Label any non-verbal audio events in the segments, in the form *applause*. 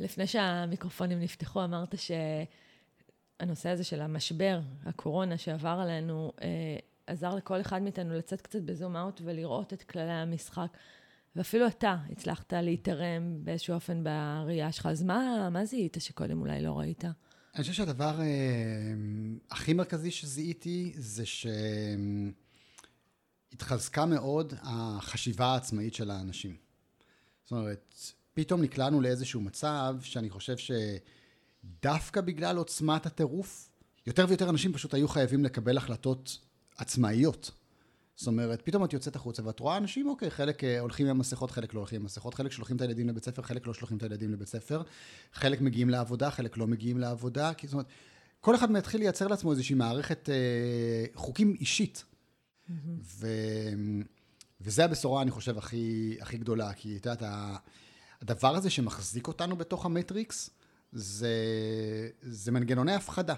לפני שהמיקרופונים נפתחו, אמרת שהנושא הזה של המשבר, הקורונה שעבר עלינו, אה, עזר לכל אחד מאיתנו לצאת קצת בזום אאוט ולראות את כללי המשחק. ואפילו אתה הצלחת להתערם באיזשהו אופן בראייה שלך. אז מה, מה זיהית שקודם אולי לא ראית? אני חושב שהדבר אה, הכי מרכזי שזיהיתי זה שהתחזקה מאוד החשיבה העצמאית של האנשים. זאת אומרת, פתאום נקלענו לאיזשהו מצב שאני חושב שדווקא בגלל עוצמת הטירוף, יותר ויותר אנשים פשוט היו חייבים לקבל החלטות עצמאיות. זאת אומרת, פתאום את יוצאת החוצה ואת רואה אנשים, אוקיי, חלק אה, הולכים עם מסכות, חלק לא הולכים עם מסכות, חלק שולחים את הילדים לבית ספר, חלק לא שולחים את הילדים לבית ספר, חלק מגיעים לעבודה, חלק לא מגיעים לעבודה, כי זאת אומרת, כל אחד מתחיל לייצר לעצמו איזושהי מערכת אה, חוקים אישית. Mm-hmm. ו... וזה הבשורה, אני חושב, הכי, הכי גדולה, כי את יודעת, הדבר הזה שמחזיק אותנו בתוך המטריקס, זה, זה מנגנוני הפחדה.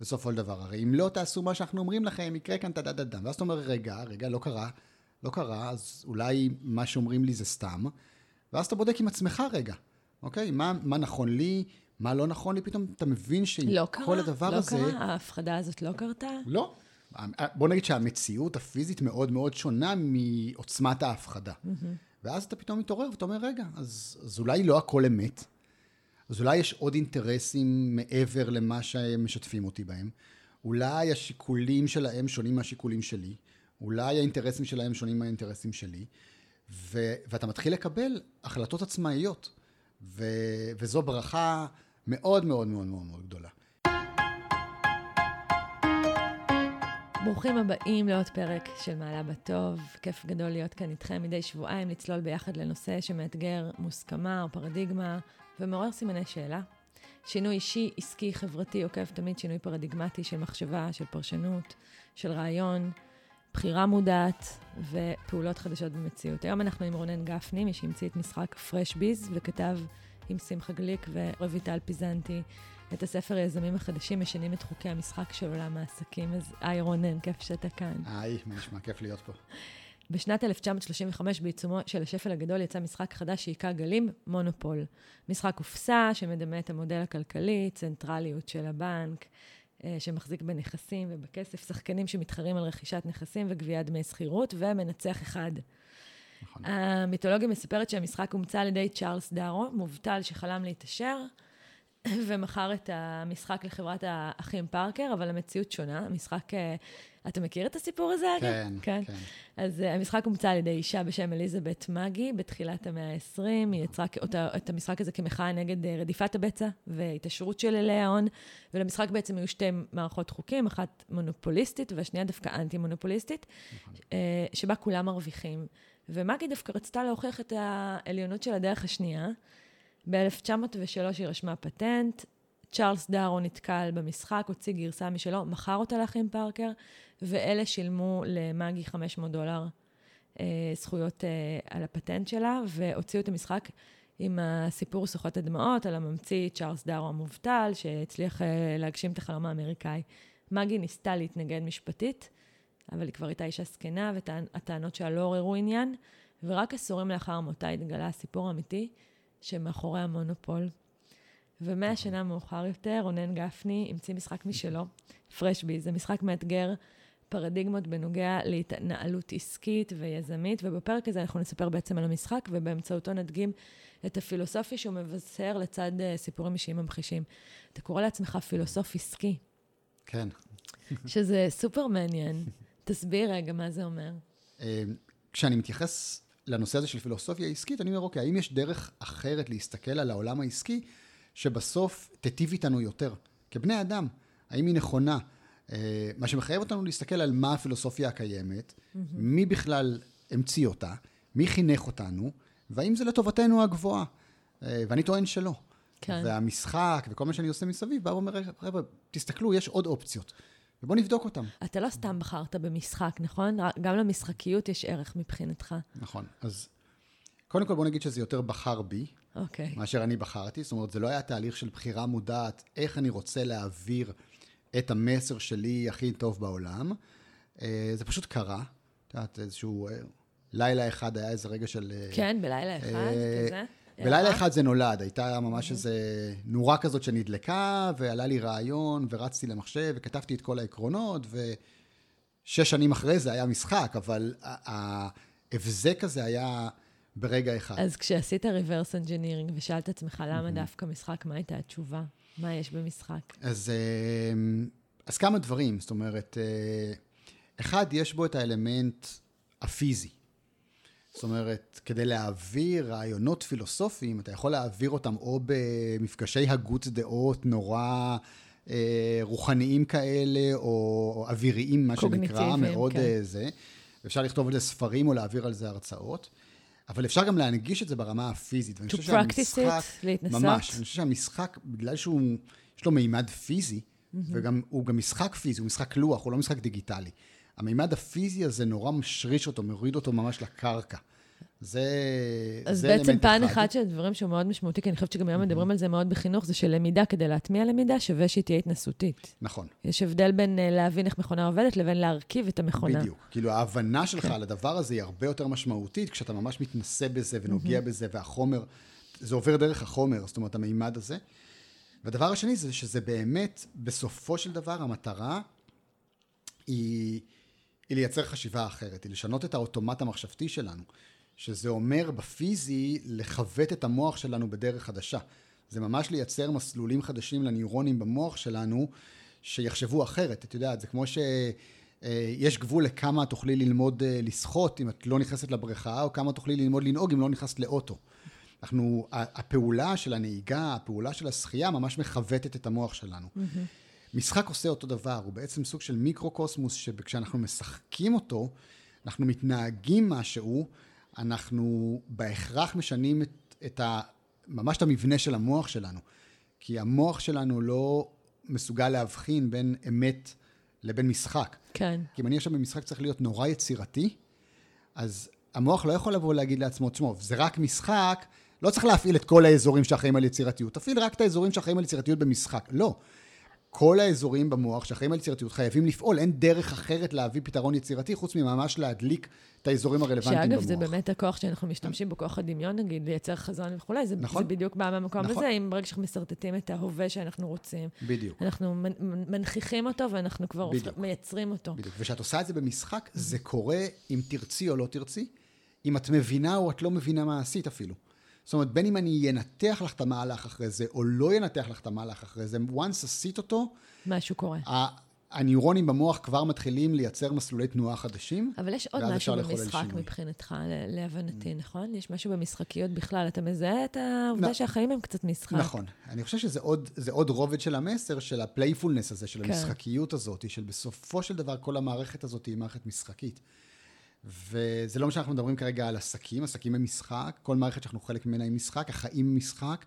בסופו של דבר. הרי אם לא תעשו מה שאנחנו אומרים לכם, יקרה כאן טה-דה-דה-דה. ואז אתה אומר, רגע, רגע, לא קרה, לא קרה, אז אולי מה שאומרים לי זה סתם. ואז אתה בודק עם עצמך רגע, אוקיי? מה, מה נכון לי, מה לא נכון לי, פתאום אתה מבין שעם לא כל קרה, הדבר לא הזה... לא קרה? ההפחדה הזאת לא קרתה? לא. בוא נגיד שהמציאות הפיזית מאוד מאוד שונה מעוצמת ההפחדה. Mm-hmm. ואז אתה פתאום מתעורר ואתה אומר, רגע, אז, אז אולי לא הכל אמת, אז אולי יש עוד אינטרסים מעבר למה שהם משתפים אותי בהם. אולי השיקולים שלהם שונים מהשיקולים שלי. אולי האינטרסים שלהם שונים מהאינטרסים שלי. ו- ואתה מתחיל לקבל החלטות עצמאיות. ו- וזו ברכה מאוד מאוד מאוד מאוד מאוד גדולה. ברוכים הבאים לעוד פרק של מעלה בטוב. כיף גדול להיות כאן איתכם מדי שבועיים, לצלול ביחד לנושא שמאתגר מוסכמה או פרדיגמה ומעורר סימני שאלה. שינוי אישי, עסקי, חברתי, עוקב תמיד שינוי פרדיגמטי של מחשבה, של פרשנות, של רעיון, בחירה מודעת ופעולות חדשות במציאות. היום אנחנו עם רונן גפני, מי שהמציא את משחק פרש ביז וכתב עם שמחה גליק ורויטל פיזנטי את הספר היזמים החדשים, משנים את חוקי המשחק של עולם העסקים. אז היי רונן, כיף שאתה כאן. היי, מה נשמע? כיף להיות פה. בשנת 1935, בעיצומו של השפל הגדול, יצא משחק חדש שהיכה גלים, מונופול. משחק קופסה שמדמה את המודל הכלכלי, צנטרליות של הבנק, אה, שמחזיק בנכסים ובכסף, שחקנים שמתחרים על רכישת נכסים וגביית דמי שכירות, ומנצח אחד. נכון. המיתולוגיה מספרת שהמשחק הומצא על ידי צ'ארלס דארו, מובטל שחלם להתעשר. *clears throat* ומכר את המשחק לחברת האחים פארקר, אבל המציאות שונה. המשחק, אה, אתה מכיר את הסיפור הזה? כן, כן. כן. אז uh, המשחק הומצא על ידי אישה בשם אליזבת מגי בתחילת המאה ה-20. היא יצרה אותה, את המשחק הזה כמחאה נגד uh, רדיפת הבצע והתעשרות של אלי ההון. ולמשחק בעצם היו שתי מערכות חוקים, אחת מונופוליסטית והשנייה דווקא אנטי-מונופוליסטית, נכון. שבה כולם מרוויחים. ומגי דווקא רצתה להוכיח את העליונות של הדרך השנייה. ב-1903 היא רשמה פטנט, צ'ארלס דארו נתקל במשחק, הוציא גרסה משלו, מכר אותה לאחים פארקר, ואלה שילמו למאגי 500 דולר אה, זכויות אה, על הפטנט שלה, והוציאו את המשחק עם הסיפור סוחט הדמעות על הממציא צ'ארלס דארו המובטל, שהצליח אה, להגשים את החלום האמריקאי. מאגי ניסתה להתנגד משפטית, אבל היא כבר הייתה אישה זקנה, והטענות שלה לא עוררו עניין, ורק עשורים לאחר מותה התגלה הסיפור האמיתי, שמאחורי המונופול. ומאה שנה מאוחר יותר, רונן גפני המציא משחק משלו, פרשבי. זה משחק מאתגר פרדיגמות בנוגע להתנהלות עסקית ויזמית, ובפרק הזה אנחנו נספר בעצם על המשחק, ובאמצעותו נדגים את הפילוסופיה שהוא מבשר לצד uh, סיפורים אישיים ממחישים. אתה קורא לעצמך פילוסוף עסקי. כן. *laughs* שזה סופר מעניין. תסביר רגע מה זה אומר. אה, כשאני מתייחס לנושא הזה של פילוסופיה עסקית, אני אומר, אוקיי, האם יש דרך אחרת להסתכל על העולם העסקי, שבסוף תיטיב איתנו יותר? כבני אדם, האם היא נכונה? אה, מה שמחייב אותנו להסתכל על מה הפילוסופיה הקיימת, mm-hmm. מי בכלל המציא אותה, מי חינך אותנו, והאם זה לטובתנו הגבוהה. אה, ואני טוען שלא. כן. והמשחק וכל מה שאני עושה מסביב, בא ואומר, חבר'ה, תסתכלו, יש עוד אופציות. ובוא נבדוק אותם. אתה לא סתם בחרת במשחק, נכון? גם למשחקיות יש ערך מבחינתך. נכון. אז קודם כל בוא נגיד שזה יותר בחר בי, okay. אוקיי. מאשר אני בחרתי. זאת אומרת, זה לא היה תהליך של בחירה מודעת, איך אני רוצה להעביר את המסר שלי הכי טוב בעולם. אה, זה פשוט קרה. את יודעת, איזשהו... אה, לילה אחד היה איזה רגע של... אה, כן, בלילה אחד, כזה. בלילה אחד זה נולד, הייתה ממש איזה נורה כזאת שנדלקה, ועלה לי רעיון, ורצתי למחשב, וכתבתי את כל העקרונות, ושש שנים אחרי זה היה משחק, אבל ההבזק הזה היה ברגע אחד. אז כשעשית reverse engineering ושאלת את עצמך למה דווקא משחק, מה הייתה התשובה? מה יש במשחק? אז, אה, אז כמה דברים, זאת אומרת, אה, אחד, יש בו את האלמנט הפיזי. זאת אומרת, כדי להעביר רעיונות פילוסופיים, אתה יכול להעביר אותם או במפגשי הגות דעות נורא אה, רוחניים כאלה, או אוויריים, מה שנקרא, מאוד כן. זה. אפשר לכתוב על זה ספרים או להעביר על זה הרצאות. אבל אפשר גם להנגיש את זה ברמה הפיזית. To practice שהמשחק, it, להתנסות. ממש. אני חושב שהמשחק, בגלל שהוא, יש לו מימד פיזי, mm-hmm. וגם, הוא גם משחק פיזי, הוא משחק לוח, הוא לא משחק דיגיטלי. המימד הפיזי הזה נורא משריש אותו, מוריד אותו ממש לקרקע. זה, אז זה בעצם פן אחד של דברים שהוא מאוד משמעותי, כי אני חושבת שגם היום מדברים על זה מאוד בחינוך, זה שלמידה, כדי להטמיע למידה, שווה שהיא תהיה התנסותית. נכון. יש הבדל בין uh, להבין איך מכונה עובדת לבין להרכיב את המכונה. בדיוק. כאילו, ההבנה שלך כן. על הדבר הזה היא הרבה יותר משמעותית, כשאתה ממש מתנסה בזה ונוגע בזה, והחומר, זה עובר דרך החומר, זאת אומרת, המימד הזה. והדבר השני זה שזה באמת, בסופו של דבר, המטרה היא, היא לייצר חשיבה אחרת, היא לשנות את האוטומט המחשבתי שלנו. שזה אומר בפיזי לכוות את המוח שלנו בדרך חדשה. זה ממש לייצר מסלולים חדשים לניורונים במוח שלנו, שיחשבו אחרת. את יודעת, זה כמו ש... אה, גבול לכמה תוכלי ללמוד אה, לשחות אם את לא נכנסת לבריכה, או כמה תוכלי ללמוד לנהוג אם לא נכנסת לאוטו. אנחנו, הפעולה של הנהיגה, הפעולה של השחייה, ממש מכוותת את המוח שלנו. Mm-hmm. משחק עושה אותו דבר, הוא בעצם סוג של מיקרו-קוסמוס, שכשאנחנו משחקים אותו, אנחנו מתנהגים משהו אנחנו בהכרח משנים את, את ה... ממש את המבנה של המוח שלנו. כי המוח שלנו לא מסוגל להבחין בין אמת לבין משחק. כן. כי אם אני עכשיו במשחק צריך להיות נורא יצירתי, אז המוח לא יכול לבוא ולהגיד לעצמו, תשמעו, זה רק משחק, לא צריך להפעיל את כל האזורים שאחראים על יצירתיות, תפעיל רק את האזורים שאחראים על יצירתיות במשחק. לא. כל האזורים במוח שאחראים על יצירתיות חייבים לפעול, אין דרך אחרת להביא פתרון יצירתי חוץ מממש להדליק את האזורים הרלוונטיים שאגב, במוח. שאגב, זה באמת הכוח שאנחנו משתמשים בו, כוח הדמיון נגיד, לייצר חזון וכולי, זה, נכון. זה בדיוק בא מהמקום נכון. הזה, אם ברגע שאנחנו משרטטים את ההווה שאנחנו רוצים. בדיוק. אנחנו מנכיחים אותו ואנחנו כבר בדיוק. מייצרים אותו. בדיוק, וכשאת עושה את זה במשחק, זה קורה אם תרצי או לא תרצי, אם את מבינה או את לא מבינה מה עשית אפילו. זאת אומרת, בין אם אני אנתח לך את המהלך אחרי זה, או לא אנתח לך את המהלך אחרי זה, once עשית אותו... משהו קורה. הניורונים במוח כבר מתחילים לייצר מסלולי תנועה חדשים. אבל יש עוד משהו במשחק מבחינתך, להבנתי, נכון? יש משהו במשחקיות בכלל. אתה מזהה את העובדה נ... שהחיים הם קצת משחק. נכון. אני חושב שזה עוד, עוד רובד של המסר, של ה playfulness הזה, של כן. המשחקיות הזאת, של בסופו של דבר כל המערכת הזאת היא מערכת משחקית. וזה לא מה שאנחנו מדברים כרגע על עסקים, עסקים הם משחק, כל מערכת שאנחנו חלק ממנה היא משחק, החיים משחק.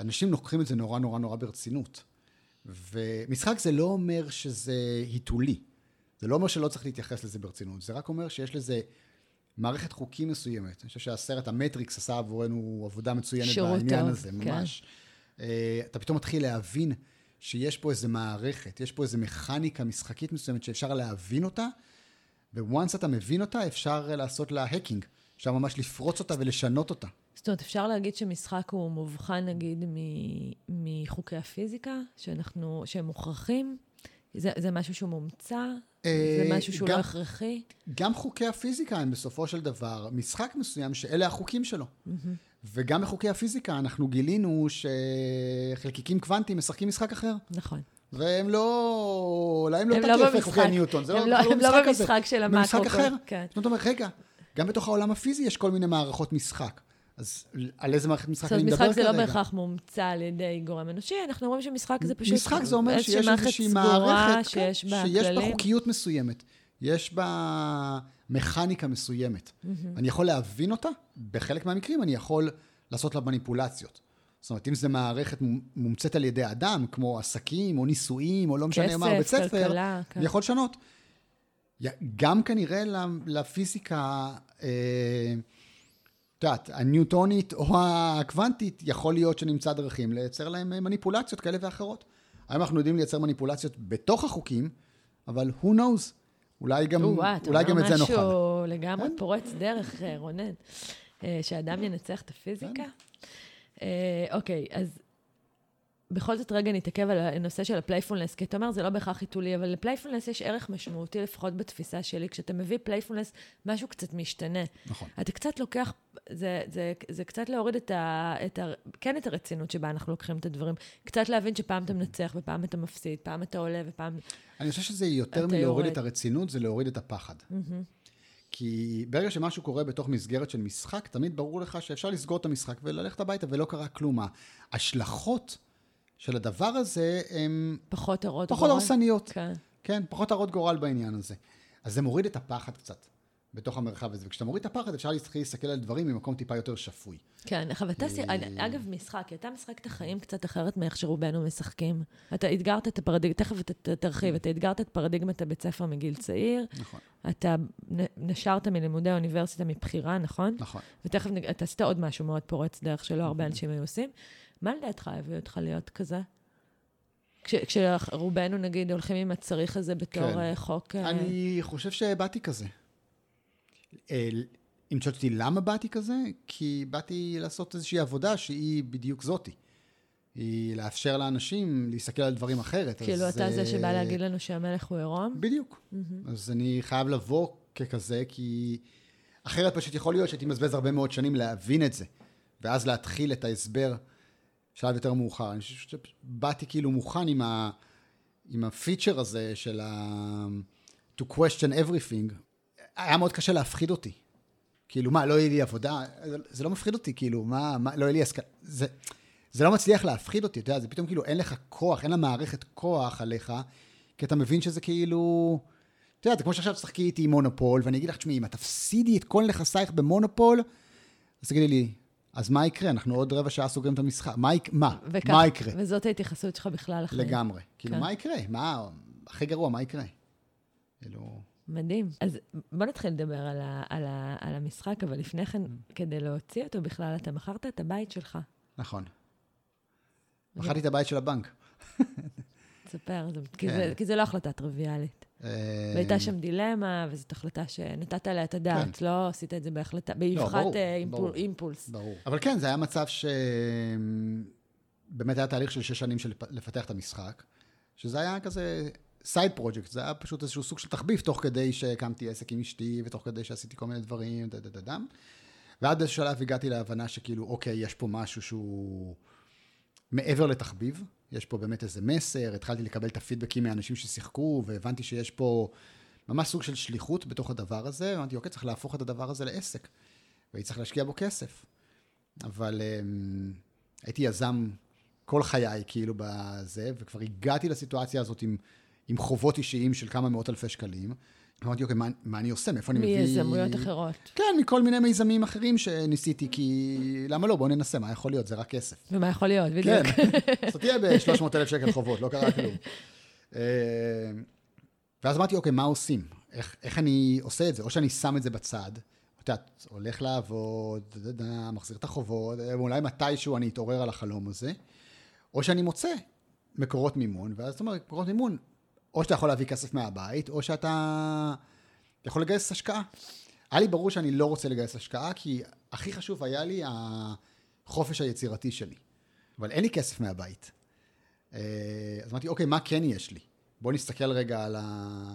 אנשים לוקחים את זה נורא נורא נורא ברצינות. ומשחק זה לא אומר שזה היתולי. זה לא אומר שלא צריך להתייחס לזה ברצינות, זה רק אומר שיש לזה מערכת חוקים מסוימת. אני חושב שהסרט המטריקס עשה עבורנו עבודה מצוינת בעניין טוב, הזה, כן. ממש. אה, אתה פתאום מתחיל להבין שיש פה איזה מערכת, יש פה איזה מכניקה משחקית מסוימת שאפשר להבין אותה, וואנס אתה מבין אותה, אפשר לעשות לה האקינג. אפשר ממש לפרוץ אותה ולשנות אותה. זאת אומרת, אפשר להגיד שמשחק הוא מובחן, נגיד, מחוקי הפיזיקה, שאנחנו, שהם מוכרחים? זה, זה משהו שהוא מומצא? זה אה, משהו שהוא לא גם, לא הכרחי? גם חוקי הפיזיקה הם בסופו של דבר משחק מסוים שאלה החוקים שלו. Mm-hmm. וגם בחוקי הפיזיקה אנחנו גילינו שחלקיקים קוונטיים משחקים משחק אחר. נכון. והם לא... להם לא תקף לא חוקי ניוטון. הם לא, במשחק של המאקרו. במשחק אחר. כן. זאת אומרת, רגע, גם בתוך העולם הפיזי יש כל מיני מערכות משחק. אז על איזה מערכת משחק אני מדבר כרגע? משחק זה לא בהכרח מומצא על ידי גורם אנושי, אנחנו רואים שמשחק זה פשוט... משחק זה אומר שיש איזושהי מערכת, שיש בה כללים. שיש בה חוקיות מסוימת. יש בה מכניקה מסוימת. אני יכול להבין אותה, בחלק מהמקרים אני יכול לעשות לה מניפולציות. זאת אומרת, אם זו מערכת מומצאת על ידי אדם, כמו עסקים, או נישואים, או לא משנה מה, בית ספר, כלכלה, כן. יכול לשנות. גם כנראה לפיזיקה... אה, את יודעת, הניוטונית או הקוונטית, יכול להיות שנמצא דרכים לייצר להם מניפולציות כאלה ואחרות. היום אנחנו יודעים לייצר מניפולציות בתוך החוקים, אבל who knows, אולי גם, אולי גם את זה נוכל. משהו לגמרי כן? פורץ דרך, אה, רונן, אה, שאדם ינצח את הפיזיקה. אה, אוקיי, אז בכל זאת רגע נתעכב על הנושא של ה playfulness, כי אתה אומר, זה לא בהכרח היתולי, אבל ל playfulness יש ערך משמעותי, לפחות בתפיסה שלי. כשאתה מביא playfulness, משהו קצת משתנה. נכון. אתה קצת לוקח, זה, זה, זה קצת להוריד את ה, את ה... כן את הרצינות שבה אנחנו לוקחים את הדברים. קצת להבין שפעם אתה מנצח ופעם אתה מפסיד, פעם אתה עולה ופעם... אני חושב שזה יותר מלהוריד יורד. את הרצינות, זה להוריד את הפחד. כי ברגע שמשהו קורה בתוך מסגרת של משחק, תמיד ברור לך שאפשר לסגור את המשחק וללכת הביתה ולא קרה כלום. ההשלכות של הדבר הזה הן פחות הרות פחות גורל. הרסניות. כן. כן, פחות הרות גורל בעניין הזה. אז זה מוריד את הפחד קצת בתוך המרחב הזה. וכשאתה מוריד את הפחד, אפשר להתחיל להסתכל על דברים ממקום טיפה יותר שפוי. כן, אבל אתה, סי- אה. אגב, משחק, אתה משחק את החיים קצת אחרת מאיך שרובנו משחקים. אתה אתגרת את הפרדיגמה, תכף אתה תרחיב, אתה אתגרת את פרדיגמת הבית ספר מגיל צעיר, נכון, אתה נשרת מלימודי האוניברסיטה מבחירה, נכון? נכון. ותכף אתה עשית עוד משהו מאוד פורץ דרך שלא הרבה אנשים היו עושים. מה לדעתך הביא אותך להיות כזה? כש- כשרובנו, נגיד, הולכים עם הצריך הזה בתור כן. אה, חוק... אה, אני חושב שבאתי כזה. אם תשאל אותי למה באתי כזה, כי באתי לעשות איזושהי עבודה שהיא בדיוק זאתי. היא לאפשר לאנשים להסתכל על דברים אחרת. כאילו, אתה זה אה, שבא להגיד לנו שהמלך הוא עירום? בדיוק. אז אני חייב לבוא ככזה, כי אחרת פשוט יכול להיות שהייתי מבזבז הרבה מאוד שנים להבין את זה, ואז להתחיל את ההסבר שלב יותר מאוחר. אני חושב שבאתי כאילו מוכן עם, ה, עם הפיצ'ר הזה של ה... to question everything. היה מאוד קשה להפחיד אותי. כאילו, מה, לא יהיה לי עבודה? זה- לא מפחיד אותי, כאילו, מה, מה לא יהיה לי השכלה? זה, זה לא מצליח להפחיד אותי, אתה יודע, זה פתאום כאילו אין לך כוח, אין למערכת כוח עליך, כי אתה מבין שזה כאילו... אתה יודע, זה כמו שעכשיו תשחקי איתי עם מונופול, ואני אגיד לך, תשמעי, אם את תפסידי את כל נכסייך במונופול, אז תגידי לי, אז מה יקרה? אנחנו עוד רבע שעה סוגרים את המשחק. מה, מה? וכך- מה יקרה? וזאת ההתייחסות שלך בכלל לחיים. לגמרי. כאילו, כן. מה יקרה? מה, הכי גרוע, מה יקרה? כאילו... מדהים. אז בוא נתחיל לדבר על, ה, על, ה, על המשחק, אבל לפני כן, כדי להוציא אותו בכלל, אתה מכרת את הבית שלך. נכון. מכרתי את הבית של הבנק. תספר, כי, כן. זה, כי זה לא החלטה טריוויאלית. אה, והייתה שם דילמה, וזאת החלטה שנתת עליה את הדעת, לא עשית את זה בהחלטה, באבחת כן. ברור, אה, אימפול. אימפולס. ברור. אבל כן, זה היה מצב ש... באמת היה תהליך של שש שנים של לפ- לפתח את המשחק, שזה היה כזה side project, זה היה פשוט איזשהו סוג של תחביב, תוך כדי שהקמתי עסק עם אשתי, ותוך כדי שעשיתי כל מיני דברים, דה דה דה דם. ועד איזשהו שלב הגעתי להבנה שכאילו, אוקיי, יש פה משהו שהוא מעבר לתחביב, יש פה באמת איזה מסר, התחלתי לקבל את הפידבקים מאנשים ששיחקו, והבנתי שיש פה ממש סוג של שליחות בתוך הדבר הזה, ואמרתי, אוקיי, צריך להפוך את הדבר הזה לעסק, והייתי צריך להשקיע בו כסף. אבל um, הייתי יזם כל חיי, כאילו, בזה, וכבר הגעתי לסיטואציה הזאת עם, עם חובות אישיים של כמה מאות אלפי שקלים. אמרתי, אוקיי, מה, מה אני עושה? מאיפה אני מביא... מיזמויות אחרות. כן, מכל מיני מיזמים אחרים שניסיתי, כי למה לא? בואו ננסה, מה יכול להיות? זה רק כסף. ומה יכול להיות, כן, בדיוק. אז תהיה ב-300 אלף שקל חובות, לא קרה כלום. אה, ואז אמרתי, אוקיי, מה עושים? איך, איך אני עושה את זה? או שאני שם את זה בצד, את יודעת, הולך לעבוד, דה, דה, דה, מחזיר את החובות, אה, אולי מתישהו אני אתעורר על החלום הזה, או שאני מוצא מקורות מימון, ואז זאת אומרת, מקורות מימון, או שאתה יכול להביא כסף מהבית, או שאתה יכול לגייס השקעה. היה לי ברור שאני לא רוצה לגייס השקעה, כי הכי חשוב היה לי החופש היצירתי שלי. אבל אין לי כסף מהבית. אה, אז אמרתי, אוקיי, מה כן יש לי? בואו נסתכל רגע על ה...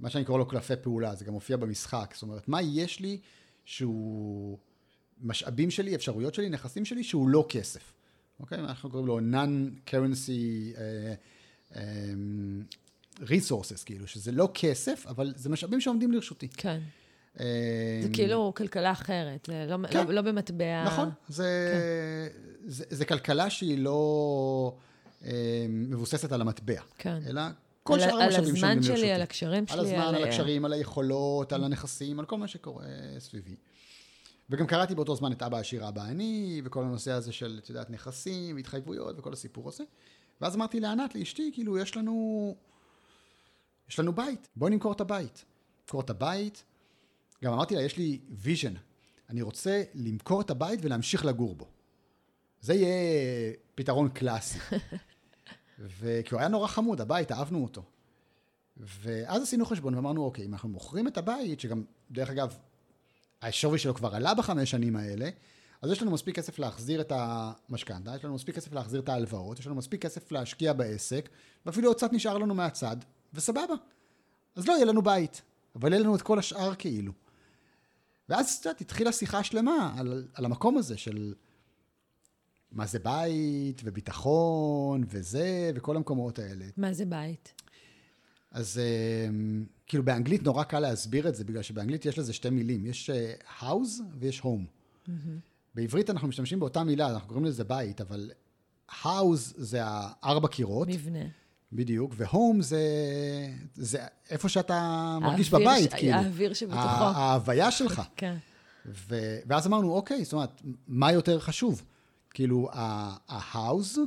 מה שאני קורא לו קלפי פעולה, זה גם מופיע במשחק. זאת אומרת, מה יש לי שהוא משאבים שלי, אפשרויות שלי, נכסים שלי, שהוא לא כסף. אוקיי? אנחנו קוראים לו non-currency uh, um, resources, כאילו, שזה לא כסף, אבל זה משאבים שעומדים לרשותי. כן. אה, זה כאילו כלכלה אחרת, זה לא, כן. לא, לא במטבע... נכון, זה, זה, זה כלכלה שהיא לא אה, מבוססת על המטבע, כן. אלא כל על, שאר על המשאבים הזמן שעומדים שלי, לרשותי. על הקשרים שלי. על הזמן, על ה- הקשרים, על היכולות, על הנכסים, על כל מה שקורה סביבי. וגם קראתי באותו זמן את אבא עשיר, אבא עני, וכל הנושא הזה של, את יודעת, נכסים, התחייבויות וכל הסיפור הזה. ואז אמרתי לענת, לאשתי, כאילו, יש לנו, יש לנו בית, בואי נמכור את הבית. נמכור את הבית. גם אמרתי לה, יש לי vision. אני רוצה למכור את הבית ולהמשיך לגור בו. זה יהיה פתרון קלאסי. *laughs* וכי הוא היה נורא חמוד, הבית, אהבנו אותו. ואז עשינו חשבון ואמרנו, אוקיי, אם אנחנו מוכרים את הבית, שגם, דרך אגב, השווי שלו כבר עלה בחמש שנים האלה, אז יש לנו מספיק כסף להחזיר את המשכנתה, יש לנו מספיק כסף להחזיר את ההלוואות, יש לנו מספיק כסף להשקיע בעסק, ואפילו עוד קצת נשאר לנו מהצד, וסבבה. אז לא יהיה לנו בית, אבל יהיה לנו את כל השאר כאילו. ואז, את יודעת, התחילה שיחה שלמה על, על המקום הזה של מה זה בית, וביטחון, וזה, וכל המקומות האלה. מה זה בית? אז אמ, כאילו באנגלית נורא קל להסביר את זה, בגלל שבאנגלית יש לזה שתי מילים, יש אה, house ויש home. Mm-hmm. בעברית אנחנו משתמשים באותה מילה, אנחנו קוראים לזה בית, אבל house זה הארבע קירות. מבנה. בדיוק, והום זה, זה איפה שאתה מרגיש בבית, ש... כאילו. האוויר שבתוכו. ההוויה שלך. כן. ו... ואז אמרנו, אוקיי, זאת אומרת, מה יותר חשוב? כאילו, ה-house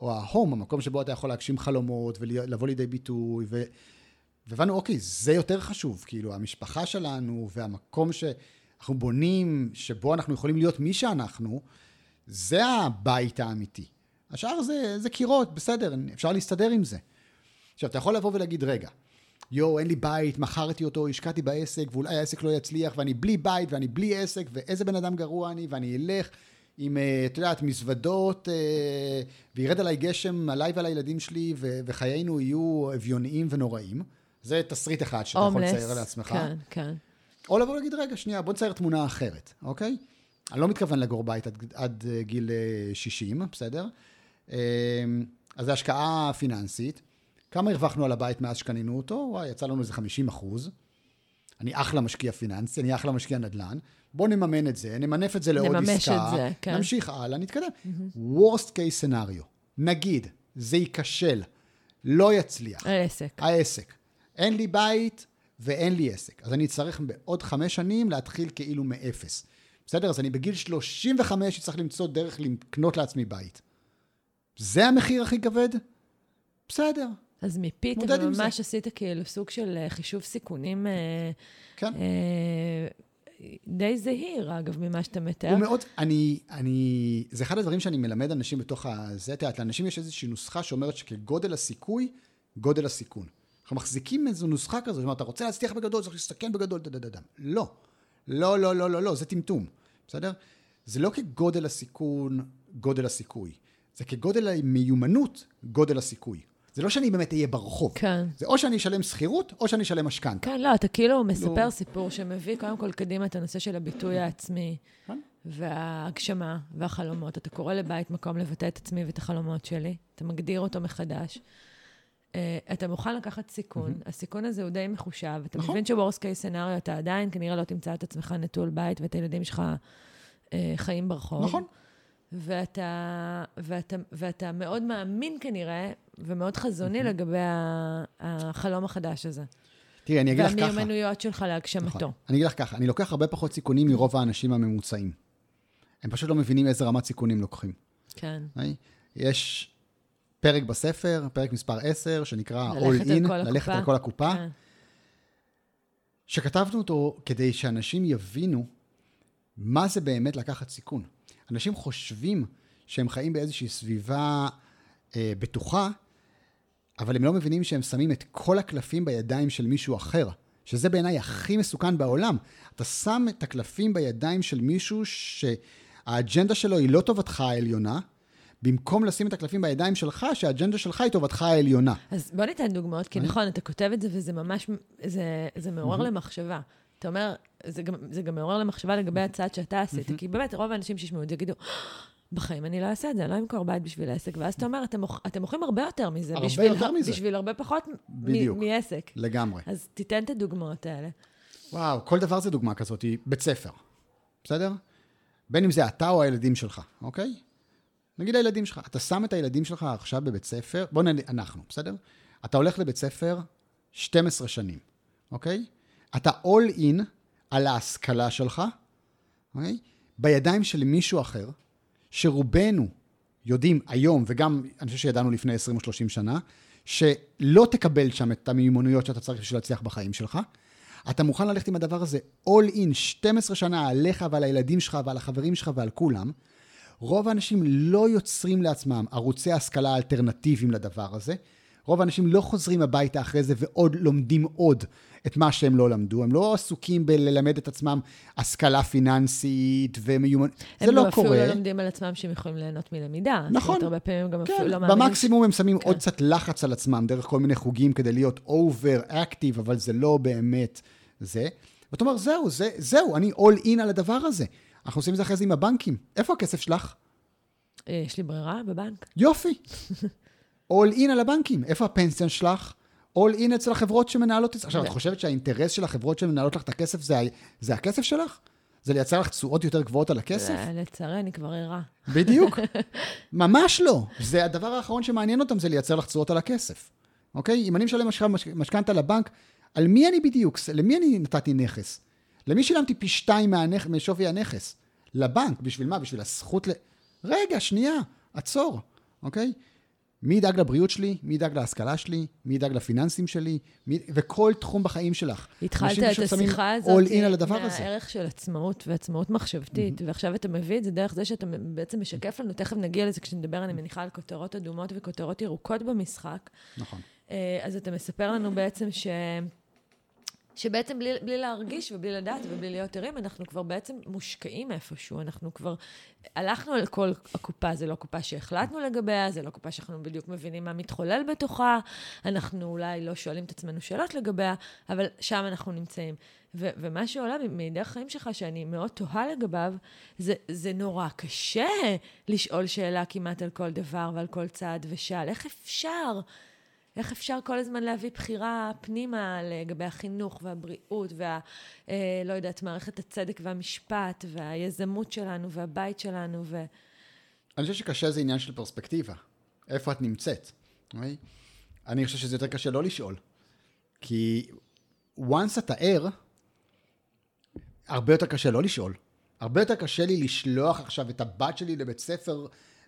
או ה-home, המקום שבו אתה יכול להגשים חלומות ולבוא לידי ביטוי, ו... והבנו, אוקיי, זה יותר חשוב, כאילו, המשפחה שלנו והמקום שאנחנו בונים, שבו אנחנו יכולים להיות מי שאנחנו, זה הבית האמיתי. השאר זה, זה קירות, בסדר, אפשר להסתדר עם זה. עכשיו, אתה יכול לבוא ולהגיד, רגע, יואו, אין לי בית, מכרתי אותו, השקעתי בעסק, ואולי העסק לא יצליח, ואני בלי בית, ואני בלי עסק, ואיזה בן אדם גרוע אני, ואני אלך עם, אה, את יודעת, מזוודות, אה, וירד עליי גשם, עליי ועל הילדים שלי, ו- וחיינו יהיו אביוניים ונוראים. זה תסריט אחד שאתה יכול לצייר לעצמך. כן, כן. או לבוא ולהגיד, רגע, שנייה, בוא נצייר תמונה אחרת, אוקיי? אני לא מתכוון לגור בית עד, עד גיל 60, בסדר? אז זו השקעה פיננסית. כמה הרווחנו על הבית מאז שקנינו אותו? וואי, יצא לנו איזה 50 אחוז. אני אחלה משקיע פיננסי, אני אחלה משקיע נדל"ן. בוא נממן את זה, נמנף את זה לעוד נממש עסקה. את זה, כן. נמשיך הלאה, נתקדם. Mm-hmm. worst case scenario, נגיד, זה ייכשל, לא יצליח. העסק. העסק. אין לי בית ואין לי עסק. אז אני אצטרך בעוד חמש שנים להתחיל כאילו מאפס. בסדר? אז אני בגיל 35 אצטרך למצוא דרך לקנות לעצמי בית. זה המחיר הכי כבד? בסדר. אז מפית, אתה ממש עשית כאילו סוג של אה, חישוב סיכונים אה, כן. אה, די זהיר, אגב, ממה שאתה מתאר. הוא מאוד, אני, אני, זה אחד הדברים שאני מלמד אנשים בתוך הזה, את יודעת, לאנשים יש איזושהי נוסחה שאומרת שכגודל הסיכוי, גודל הסיכון. אנחנו מחזיקים איזו נוסחה כזו, זאת אומרת, אתה רוצה להצליח בגדול, צריך להסתכן בגדול, דדדדם. לא. לא, לא, לא, לא, לא, זה טמטום, בסדר? זה לא כגודל הסיכון, גודל הסיכוי. זה כגודל המיומנות, גודל הסיכוי. זה לא שאני באמת אהיה ברחוב. כן. זה או שאני אשלם שכירות, או שאני אשלם משכנתה. כן, לא, אתה כאילו מספר לא. סיפור שמביא קודם כל קדימה את הנושא של הביטוי העצמי, כן. וההגשמה והחלומות. אתה קורא לבית מקום לבטא את עצמי ואת החלומות שלי, אתה מגדיר אותו מחדש. Uh, אתה מוכן לקחת סיכון, mm-hmm. הסיכון הזה הוא די מחושב, אתה נכון. מבין שוורס קייס סנאריו, אתה עדיין כנראה לא תמצא את עצמך נטול בית ואת הילדים שלך uh, חיים ברחוב. נכון. ואתה, ואתה, ואתה מאוד מאמין כנראה, ומאוד חזוני mm-hmm. לגבי החלום החדש הזה. תראי, אני אגיד לך ככה. והמיומנויות שלך להגשמתו. נכון. אני אגיד לך ככה, אני לוקח הרבה פחות סיכונים מרוב האנשים הממוצעים. הם פשוט לא מבינים איזה רמת סיכונים לוקחים. כן. יש פרק בספר, פרק מספר 10, שנקרא All In, ללכת על כל הקופה, כן. שכתבנו אותו כדי שאנשים יבינו מה זה באמת לקחת סיכון. אנשים חושבים שהם חיים באיזושהי סביבה אה, בטוחה, אבל הם לא מבינים שהם שמים את כל הקלפים בידיים של מישהו אחר, שזה בעיניי הכי מסוכן בעולם. אתה שם את הקלפים בידיים של מישהו שהאג'נדה שלו היא לא טובתך העליונה, במקום לשים את הקלפים בידיים שלך, שהאג'נדה שלך היא טובתך העליונה. אז בוא ניתן דוגמאות, כי נכון, אתה כותב את זה וזה ממש, זה, זה מעורר למחשבה. אתה אומר, זה גם, זה גם מעורר למחשבה לגבי הצעד שאתה עשית, כי באמת, רוב האנשים שישמעו את זה יגידו, בחיים אני לא אעשה את זה, אני לא אמכור בית בשביל עסק. ואז אתה אומר, אתם, אתם מוכרים הרבה יותר מזה. הרבה בשביל, יותר מזה. בשביל הרבה פחות בדיוק. מעסק. לגמרי. אז תיתן את הדוגמאות האלה. וואו, כל דבר זה דוגמה כזאת, בית ספר, בסדר? בין אם זה אתה או הילדים שלך, אוקיי? נגיד הילדים שלך, אתה שם את הילדים שלך עכשיו בבית ספר, בוא נגיד, אנחנו, בסדר? אתה הולך לבית ספר 12 שנים, אוקיי? אתה all in על ההשכלה שלך, אוקיי? בידיים של מישהו אחר, שרובנו יודעים היום, וגם אני חושב שידענו לפני 20 או 30 שנה, שלא תקבל שם את המיומנויות שאתה צריך בשביל להצליח בחיים שלך. אתה מוכן ללכת עם הדבר הזה all in 12 שנה עליך ועל הילדים שלך ועל החברים שלך ועל כולם. רוב האנשים לא יוצרים לעצמם ערוצי השכלה אלטרנטיביים לדבר הזה. רוב האנשים לא חוזרים הביתה אחרי זה ועוד לומדים עוד את מה שהם לא למדו. הם לא עסוקים בללמד את עצמם השכלה פיננסית ומיומנות. זה לא קורה. הם אפילו לא לומדים על עצמם שהם יכולים ליהנות מלמידה. נכון. הרבה פעמים הם גם כן, אפילו לא מאמינים. במקסימום הם שמים כן. עוד קצת לחץ על עצמם דרך כל מיני חוגים כדי להיות over active, אבל זה לא באמת זה. ואתה אומר, זהו, זה, זהו, אני all in על הדבר הזה. אנחנו עושים את זה אחרי זה עם הבנקים. איפה הכסף שלך? אה, יש לי ברירה בבנק. יופי. *laughs* all in על הבנקים. איפה הפנסיה שלך? All in אצל החברות שמנהלות את זה. עכשיו, את חושבת שהאינטרס של החברות שמנהלות לך את הכסף זה, זה הכסף שלך? זה לייצר לך תשואות יותר גבוהות על הכסף? אה, לצערי, אני כבר ערה. בדיוק. *laughs* ממש לא. זה הדבר האחרון שמעניין אותם, זה לייצר לך תשואות על הכסף. אוקיי? אם אני משלם מש- מש- משכנתה לבנק, על מי אני בדיוק? למי אני נתתי נכס? למי שילמתי פי שתיים מהנכ... משווי הנכס? לבנק. בשביל מה? בשביל הזכות ל... רגע, שנייה, עצור, אוקיי? מי ידאג לבריאות שלי? מי ידאג להשכלה שלי? מי ידאג לפיננסים שלי? מי... וכל תחום בחיים שלך. התחלת את השיחה הזאת הדבר הזה. מהערך של עצמאות ועצמאות מחשבתית, ועכשיו אתה מביא את זה דרך זה שאתה בעצם משקף לנו, תכף נגיע לזה כשנדבר, אני מניחה, על כותרות אדומות וכותרות ירוקות במשחק. נכון. אה, אז אתה מספר לנו בעצם ש... שבעצם בלי, בלי להרגיש ובלי לדעת ובלי להיות ערים, אנחנו כבר בעצם מושקעים איפשהו. אנחנו כבר הלכנו על כל הקופה, זה לא קופה שהחלטנו לגביה, זה לא קופה שאנחנו בדיוק מבינים מה מתחולל בתוכה, אנחנו אולי לא שואלים את עצמנו שאלות לגביה, אבל שם אנחנו נמצאים. ו- ומה שעולה מ- מדרך חיים שלך, שאני מאוד תוהה לגביו, זה, זה נורא קשה לשאול שאלה כמעט על כל דבר ועל כל צעד ושעל. איך אפשר? איך אפשר כל הזמן להביא בחירה פנימה לגבי החינוך והבריאות וה... אה, לא יודעת, מערכת הצדק והמשפט והיזמות שלנו והבית שלנו ו... אני חושב שקשה זה עניין של פרספקטיבה. איפה את נמצאת, אוקיי? אני חושב שזה יותר קשה לא לשאול. כי once אתה ער, הרבה יותר קשה לא לשאול. הרבה יותר קשה לי לשלוח עכשיו את הבת שלי לבית ספר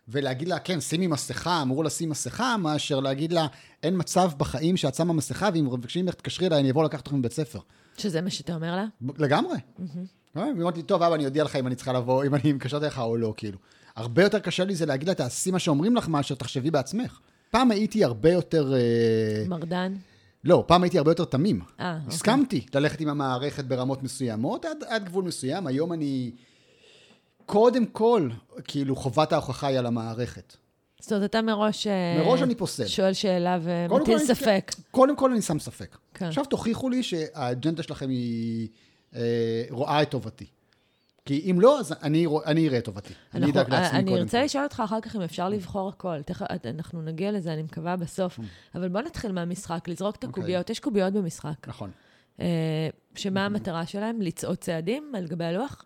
ולהגיד לה, כן, שימי מסכה, אמרו לשים מסכה, מאשר להגיד לה, אין מצב בחיים שאת שמה מסכה, ואם מבקשים ממך, תקשרי אליי, אני אבוא לקחת אותך מבית ספר. שזה מה שאתה אומר לה? לגמרי. היא אומרת לי, טוב, אבא, אני אודיע לך אם אני צריכה לבוא, אם אני מקשרת אליך או לא, כאילו. הרבה יותר קשה לי זה להגיד לה, תעשי מה שאומרים לך, מאשר תחשבי בעצמך. פעם הייתי הרבה יותר... אה, מרדן? לא, פעם הייתי הרבה יותר תמים. אה, אוקיי. הסכמתי ללכת עם המערכת ברמות מסוימות, עד, עד גבול מסוים. היום אני... קודם כל, כאילו, חובת ההוכחה היא על המערכת. זאת אומרת, אתה מראש... אה, מראש אני פוסל. שואל שאלה ומטיל אני- ספק. קודם כל אני שם ספק. כן. עכשיו תוכיחו לי שהאג'נדה שלכם היא אה, רואה את טובתי. כי אם לא, אז אני, אני אראה את טובתי. אני אנחנו- אדאג לעצמי אני קודם ארצה כל. לשאול אותך אחר כך אם אפשר לבחור הכל. תכף, אנחנו נגיע לזה, אני מקווה בסוף. אבל בוא נתחיל מהמשחק, לזרוק את אוקיי. הקוביות. יש קוביות במשחק. נכון. אה, שמה המטרה שלהם? לצעוד צעדים על גבי הלוח?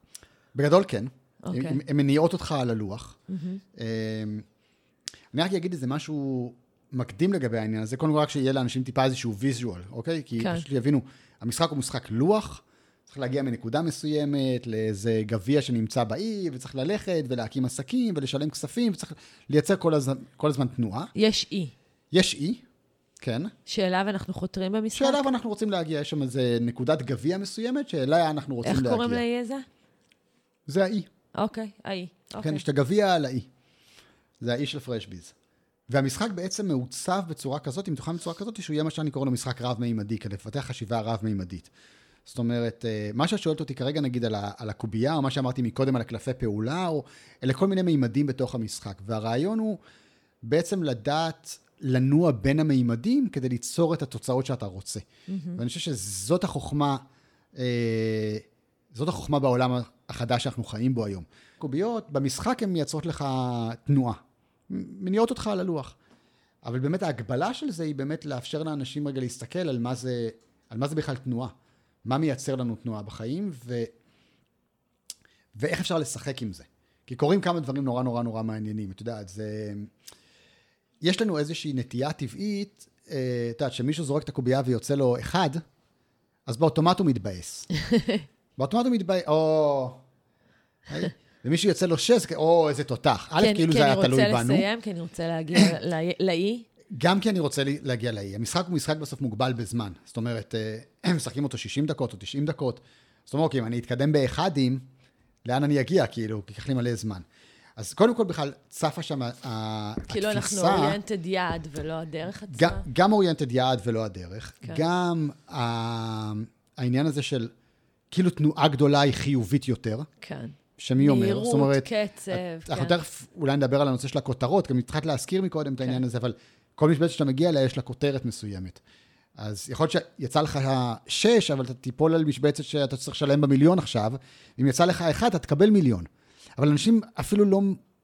בגדול כן. אוקיי. הן הן מניעות אותך על הלוח. אה, אני רק אגיד איזה משהו מקדים לגבי העניין הזה, קודם כל רק שיהיה לאנשים טיפה איזשהו ויז'ואל, אוקיי? כי כן. פשוט יבינו, המשחק הוא משחק לוח, צריך להגיע מנקודה מסוימת לאיזה גביע שנמצא באי, וצריך ללכת ולהקים עסקים ולשלם כספים, וצריך לייצר כל הזמן, כל הזמן תנועה. יש אי, יש אי, כן, שאליו אנחנו חותרים במשחק. שאליו אנחנו רוצים להגיע, יש שם איזה נקודת גביע מסוימת, שאליה אנחנו רוצים איך להגיע. קוראים לאי הזה? זה האי. אוקיי, האי. כן, אוקיי. יש את הגביע על האי. זה האי של פרשביז. והמשחק בעצם מעוצב בצורה כזאת, אם תוכל בצורה כזאת, שהוא יהיה מה שאני קורא לו משחק רב-מימדי, כדי לפתח חשיבה רב-מימדית. זאת אומרת, אה, מה שאת שואלת אותי כרגע, נגיד, על, ה- על הקובייה, או מה שאמרתי מקודם על הקלפי פעולה, או אלה כל מיני מימדים בתוך המשחק. והרעיון הוא בעצם לדעת לנוע בין המימדים כדי ליצור את התוצאות שאתה רוצה. Mm-hmm. ואני חושב שזאת החוכמה, אה, זאת החוכמה בעולם החדש שאנחנו חיים בו היום. קוביות, במשחק הן מייצרות לך תנועה, מניעות אותך על הלוח. אבל באמת ההגבלה של זה היא באמת לאפשר לאנשים רגע להסתכל על מה זה, על מה זה בכלל תנועה. מה מייצר לנו תנועה בחיים, ו... ואיך אפשר לשחק עם זה. כי קורים כמה דברים נורא נורא נורא מעניינים. את יודעת, זה... יש לנו איזושהי נטייה טבעית, אה, את יודעת, כשמישהו זורק את הקובייה ויוצא לו אחד, אז באוטומט הוא מתבאס. *laughs* באוטומט הוא מתבאס, או... ומישהו יוצא לו שש, או, איזה תותח. א', כן, כאילו כי זה היה אני תלוי רוצה בנו. לסיים, כי אני רוצה להגיע לאי-. גם כי אני רוצה להגיע לאי. המשחק הוא משחק בסוף מוגבל בזמן. זאת אומרת, אה, *clears throat* משחקים אותו 60 דקות או 90 דקות. זאת אומרת, אוקיי, אם אני אתקדם באחדים, לאן אני אגיע, כאילו? כי ייקח לי מלא זמן. אז קודם כל בכלל צפה שם התפיסה... כאילו אנחנו אוריינטד יעד ולא הדרך עצמה. גם, גם אוריינטד יעד ולא הדרך. כן. גם העניין הזה של כאילו תנועה גדולה היא חיובית יותר, כן. שמי אומר? מהירות, זאת אומרת, קצב, את- כן. אנחנו תכף אולי נדבר על הנושא של הכותרות, גם התחלת להזכיר מקודם את כן. העניין הזה, אבל כל משבצת שאתה מגיע אליה יש לה כותרת מסוימת. אז יכול להיות שיצא לך שש, אבל אתה תיפול על משבצת שאתה צריך לשלם במיליון עכשיו, אם יצא לך אחד, אתה תקבל מיליון. אבל אנשים אפילו לא,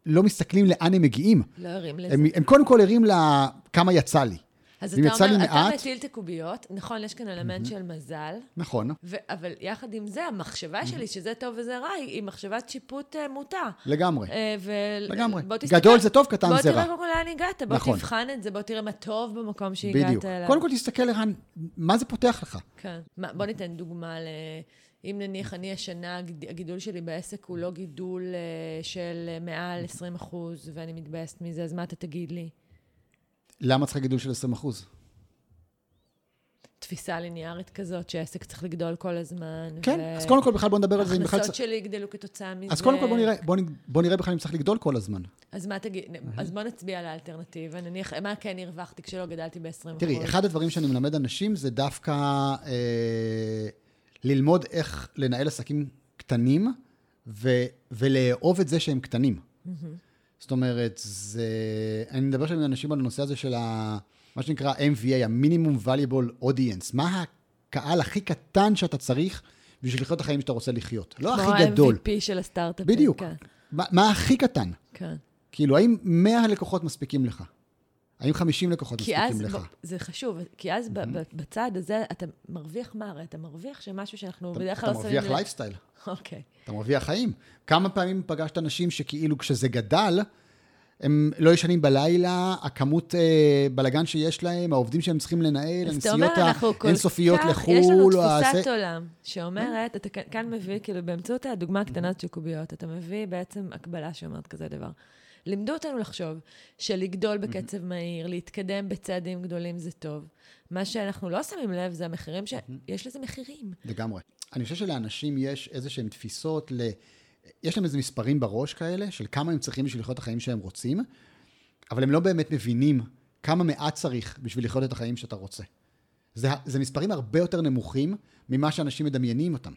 לא מסתכלים לאן הם מגיעים. לא ערים לזה. הם, הם קודם כל ערים לכמה יצא לי. אז אתה אומר, אתה מעט- מטיל את הקוביות, נכון, יש כאן אלמנט של מזל, נכון, ו- אבל יחד עם זה, המחשבה שלי שזה טוב וזה רע, היא מחשבת שיפוט אה, מוטה. לגמרי. אה, ו- לגמרי. בוא תסתכל- גדול זה טוב, קטן זה בוא רע. תראה קודם כל לאן הגעת, בוא נכון. תבחן את זה, בוא תראה מה טוב במקום שהגעת בדיוק. אליו. קודם כל תסתכל לאן, מה זה פותח לך. כן. מה, בוא ניתן דוגמה ל... אם נניח אני השנה, הגיד- הגידול שלי בעסק הוא לא גידול אה, של מעל 20 אחוז, ואני מתבאסת מזה, אז מה אתה תגיד לי? למה צריך גידול של 20 אחוז? תפיסה ליניארית כזאת, שעסק צריך לגדול כל הזמן. כן, אז קודם כל בכלל בוא נדבר על זה. בכלל ההכנסות צריך- שלי יגדלו כתוצאה מזה. אז קודם כל בוא נראה, בוא, בוא נראה בכלל אם צריך לגדול כל הזמן. אז מה תגיד, אז בוא נצביע על האלטרנטיבה, נניח, מה כן הרווחתי כשלא גדלתי ב-20 תראי, אחד הדברים שאני מלמד אנשים זה דווקא אה, ללמוד איך לנהל עסקים קטנים ו, ולאהוב את זה שהם קטנים. זאת אומרת, זה... אני מדבר שם עם אנשים על הנושא הזה של ה... מה שנקרא MVA, ה-Minimum Valuable Audience. מה הקהל הכי קטן שאתה צריך בשביל לחיות את החיים שאתה רוצה לחיות? לא הכי גדול. כמו ה-MVP של הסטארט-אפ. בדיוק. כן, מה, מה הכי קטן? כן. כאילו, האם 100 לקוחות מספיקים לך? האם 50 לקוחות מספיקים אז, לך? זה חשוב, כי אז ב- ב- בצד הזה אתה מרוויח מה? הרי אתה מרוויח שמשהו שאנחנו בדרך כלל אתה לא שמים מרוויח. לייפסטייל, אוקיי. אתה מרוויח חיים. כמה פעמים פגשת אנשים שכאילו כשזה גדל, הם לא ישנים בלילה, הכמות אה, בלגן שיש להם, העובדים שהם צריכים לנהל, הנסיעות האינסופיות לחו"ל, יש לנו תפיסת הזה- עולם שאומרת, אתה כאן- מביא, כאילו, באמצעות הדוגמה הקטנה של קוביות, אתה מביא בעצם הקבלה שאומרת כזה דבר. לימדו אותנו לחשוב שלגדול בקצב מהיר, להתקדם בצעדים גדולים זה טוב. מה שאנחנו לא שמים לב זה המחירים, שיש לזה מחירים. לגמרי. אני חושב שלאנשים יש איזה שהן תפיסות ל... יש להם איזה מספרים בראש כאלה, של כמה הם צריכים בשביל לחיות את החיים שהם רוצים, אבל הם לא באמת מבינים כמה מעט צריך בשביל לחיות את החיים שאתה רוצה. זה, זה מספרים הרבה יותר נמוכים ממה שאנשים מדמיינים אותם.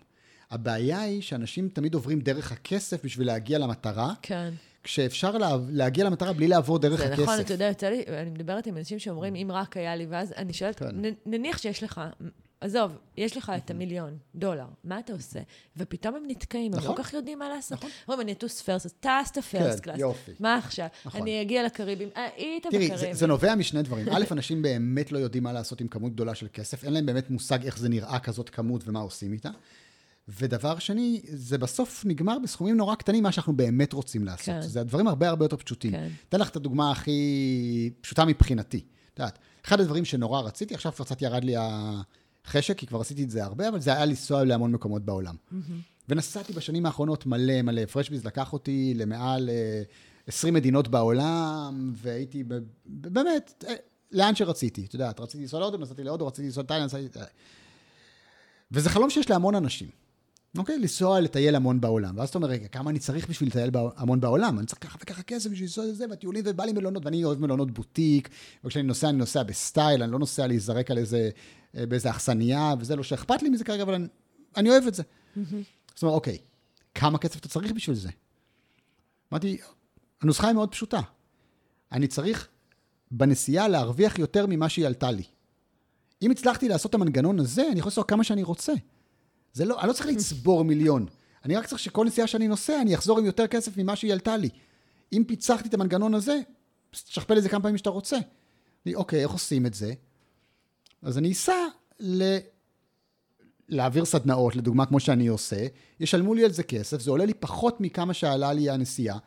הבעיה היא שאנשים תמיד עוברים דרך הכסף בשביל להגיע למטרה, כן. כשאפשר לה, להגיע למטרה בלי לעבור דרך זה הכסף. נכון, אתה יודע, יוצא לי, אני מדברת עם אנשים שאומרים, אם רק היה לי, ואז אני שואלת, כן. נ- נניח שיש לך, עזוב, יש לך את המיליון דולר, מה אתה עושה? ופתאום הם נתקעים, הם לא נכון. כך יודעים מה לעשות. אומרים, אני אטוס פרסט, טסת פרסט כן, קלאס. יופי. מה עכשיו? נכון. אני אגיע לקריבים, אה, היית תראי, בקריבים. זה, זה נובע משני דברים. א', אנשים באמת לא יודעים מה לעשות עם כמות גדולה של כסף, אין להם באמת מושג איך זה נראה כזאת כמות ומה עושים איתה. ודבר שני, זה בסוף נגמר בסכומים נורא קטנים, מה שאנחנו באמת רוצים לעשות. כן. זה הדברים הרבה הרבה יותר פשוטים. כן. אתן לך את הדוגמה הכי פשוטה מבחינתי. את יודעת, אחד הדברים שנורא רציתי, עכשיו קצת ירד לי החשק, כי כבר עשיתי את זה הרבה, אבל זה היה לנסוע להמון מקומות בעולם. ונסעתי בשנים האחרונות מלא מלא. פרשביז לקח אותי למעל אה, 20 מדינות בעולם, והייתי ב- באמת, אה, לאן שרציתי. את יודעת, רציתי לנסוע להודו, נסעתי להודו, רציתי לנסוע לתאילנד, נסעתי... וזה חלום שיש להמון אנשים. אוקיי? לנסוע לטייל המון בעולם. ואז אתה אומר, רגע, כמה אני צריך בשביל לטייל המון בעולם? אני צריך ככה וככה כסף בשביל לנסוע לזה, והטיולים, ובא לי מלונות, ואני אוהב מלונות בוטיק, וכשאני נוסע, אני נוסע בסטייל, אני לא נוסע להיזרק על איזה, אה, באיזה אכסניה, וזה לא שאכפת לי מזה כרגע, אבל אני, אני אוהב את זה. זאת אומרת, אוקיי, כמה כסף אתה צריך בשביל זה? אמרתי, הנוסחה היא מאוד פשוטה. אני צריך בנסיעה להרוויח יותר ממה שהיא עלתה לי. אם הצלחתי לעשות את המנגנון הזה, אני יכול לנסוע כמה שאני רוצה. זה לא, אני לא צריך לצבור מיליון. אני רק צריך שכל נסיעה שאני נוסע, אני אחזור עם יותר כסף ממה שהיא עלתה לי. אם פיצחתי את המנגנון הזה, תשכפל את זה כמה פעמים שאתה רוצה. אני, אוקיי, איך עושים את זה? אז אני אסע ל... להעביר סדנאות, לדוגמה, כמו שאני עושה, ישלמו לי על זה כסף, זה עולה לי פחות מכמה שעלה לי הנסיעה,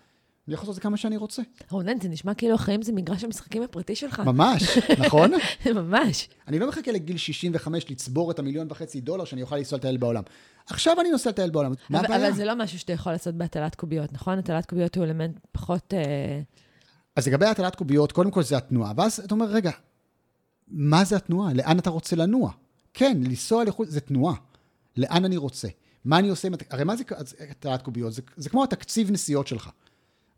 אני יכול לעשות את זה כמה שאני רוצה. רונן, זה נשמע כאילו החיים זה מגרש המשחקים הפרטי שלך. ממש, *laughs* נכון? ממש. אני לא מחכה לגיל 65 לצבור את המיליון וחצי דולר שאני אוכל לנסוע לטייל בעולם. עכשיו אני נוסע לטייל בעולם. מה אבל, הבעיה? אבל זה לא משהו שאתה יכול לעשות בהטלת קוביות, נכון? הטלת קוביות הוא אלמנט פחות... אה, אז לגבי הטלת קוביות, קודם כל זה התנועה, ואז אתה אומר, רגע, מה זה התנועה? לאן אתה רוצה לנוע? כן, לנסוע לחו"ל זה תנועה. לאן אני רוצה? מה אני עושה עם... הרי מה זה הטלת קוביות? זה, זה כמו התקציב נסיעות שלך.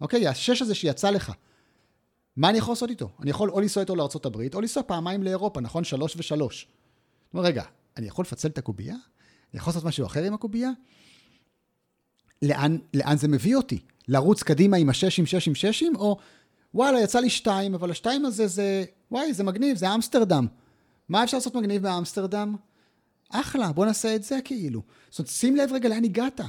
אוקיי? השש הזה שיצא לך, מה אני יכול לעשות איתו? אני יכול או לנסוע איתו לארה"ב, או לנסוע פעמיים לאירופה, נכון? שלוש ושלוש. זאת רגע, אני יכול לפצל את הקובייה? אני יכול לעשות משהו אחר עם הקובייה? לאן, לאן זה מביא אותי? לרוץ קדימה עם השש עם שש עם ששים, או וואלה, יצא לי שתיים, אבל השתיים הזה זה, וואי, זה מגניב, זה אמסטרדם. מה אפשר לעשות מגניב באמסטרדם? אחלה, בוא נעשה את זה כאילו. זאת אומרת, שים לב רגע לאן הגעת.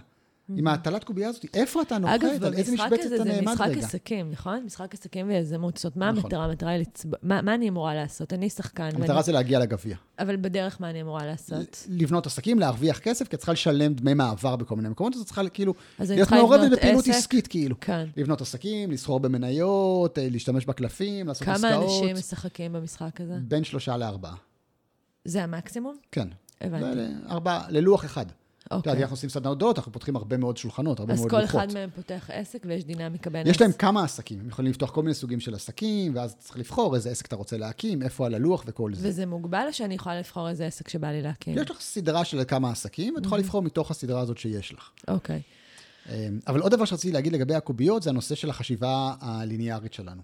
עם ההטלת קובייה הזאת, איפה אתה נוחת? אגב, על איזה במשחק משבצת הזה אתה זה נעמד משחק רגע? עסקים, נכון? משחק עסקים ויזמות. זאת אומרת, מה נכון. המטרה? המטרה היא לצבוע... מה מה אני אמורה לעשות? אני שחקן. המטרה ואני- זה להגיע לגביע. אבל בדרך מה אני אמורה לעשות? לבנות עסקים, להרוויח כסף, כי את צריכה לשלם דמי מעבר בכל מיני מקומות, אז את צריכה כאילו אז להיות מעורבת בפעילות עסק? עסקית כאילו. כן. לבנות עסקים, לסחור במניות, אה, להשתמש בקלפים, לעשות כמה עסקאות. אנשים משחקים במשחק הזה? בין שלושה לארבעה. זה המקסימום? כן. הבנתי. ארבעה, ללוח אחד. את יודעת, אוקיי. אנחנו עושים סדנאות גדולות, אנחנו פותחים הרבה מאוד שולחנות, הרבה אז מאוד כל לוחות. אחד מהם פותח עסק ויש דינמיקה בין... יש להם. כמה עסקים, הם יכולים לפתוח כל מיני סוגים של עסקים, ואז צריך לבחור איזה עסק אתה רוצה להקים, איפה על הלוח וכל זה. וזה מוגבל או שאני יכולה לבחור איזה עסק שבא לי להקים? יש לך סדרה של כמה עסקים, ואת יכולה לבחור מתוך הסדרה הזאת שיש לך. אוקיי. אמ, אבל עוד דבר שרציתי להגיד לגבי הקוביות, זה הנושא של החשיבה הליניארית שלנו.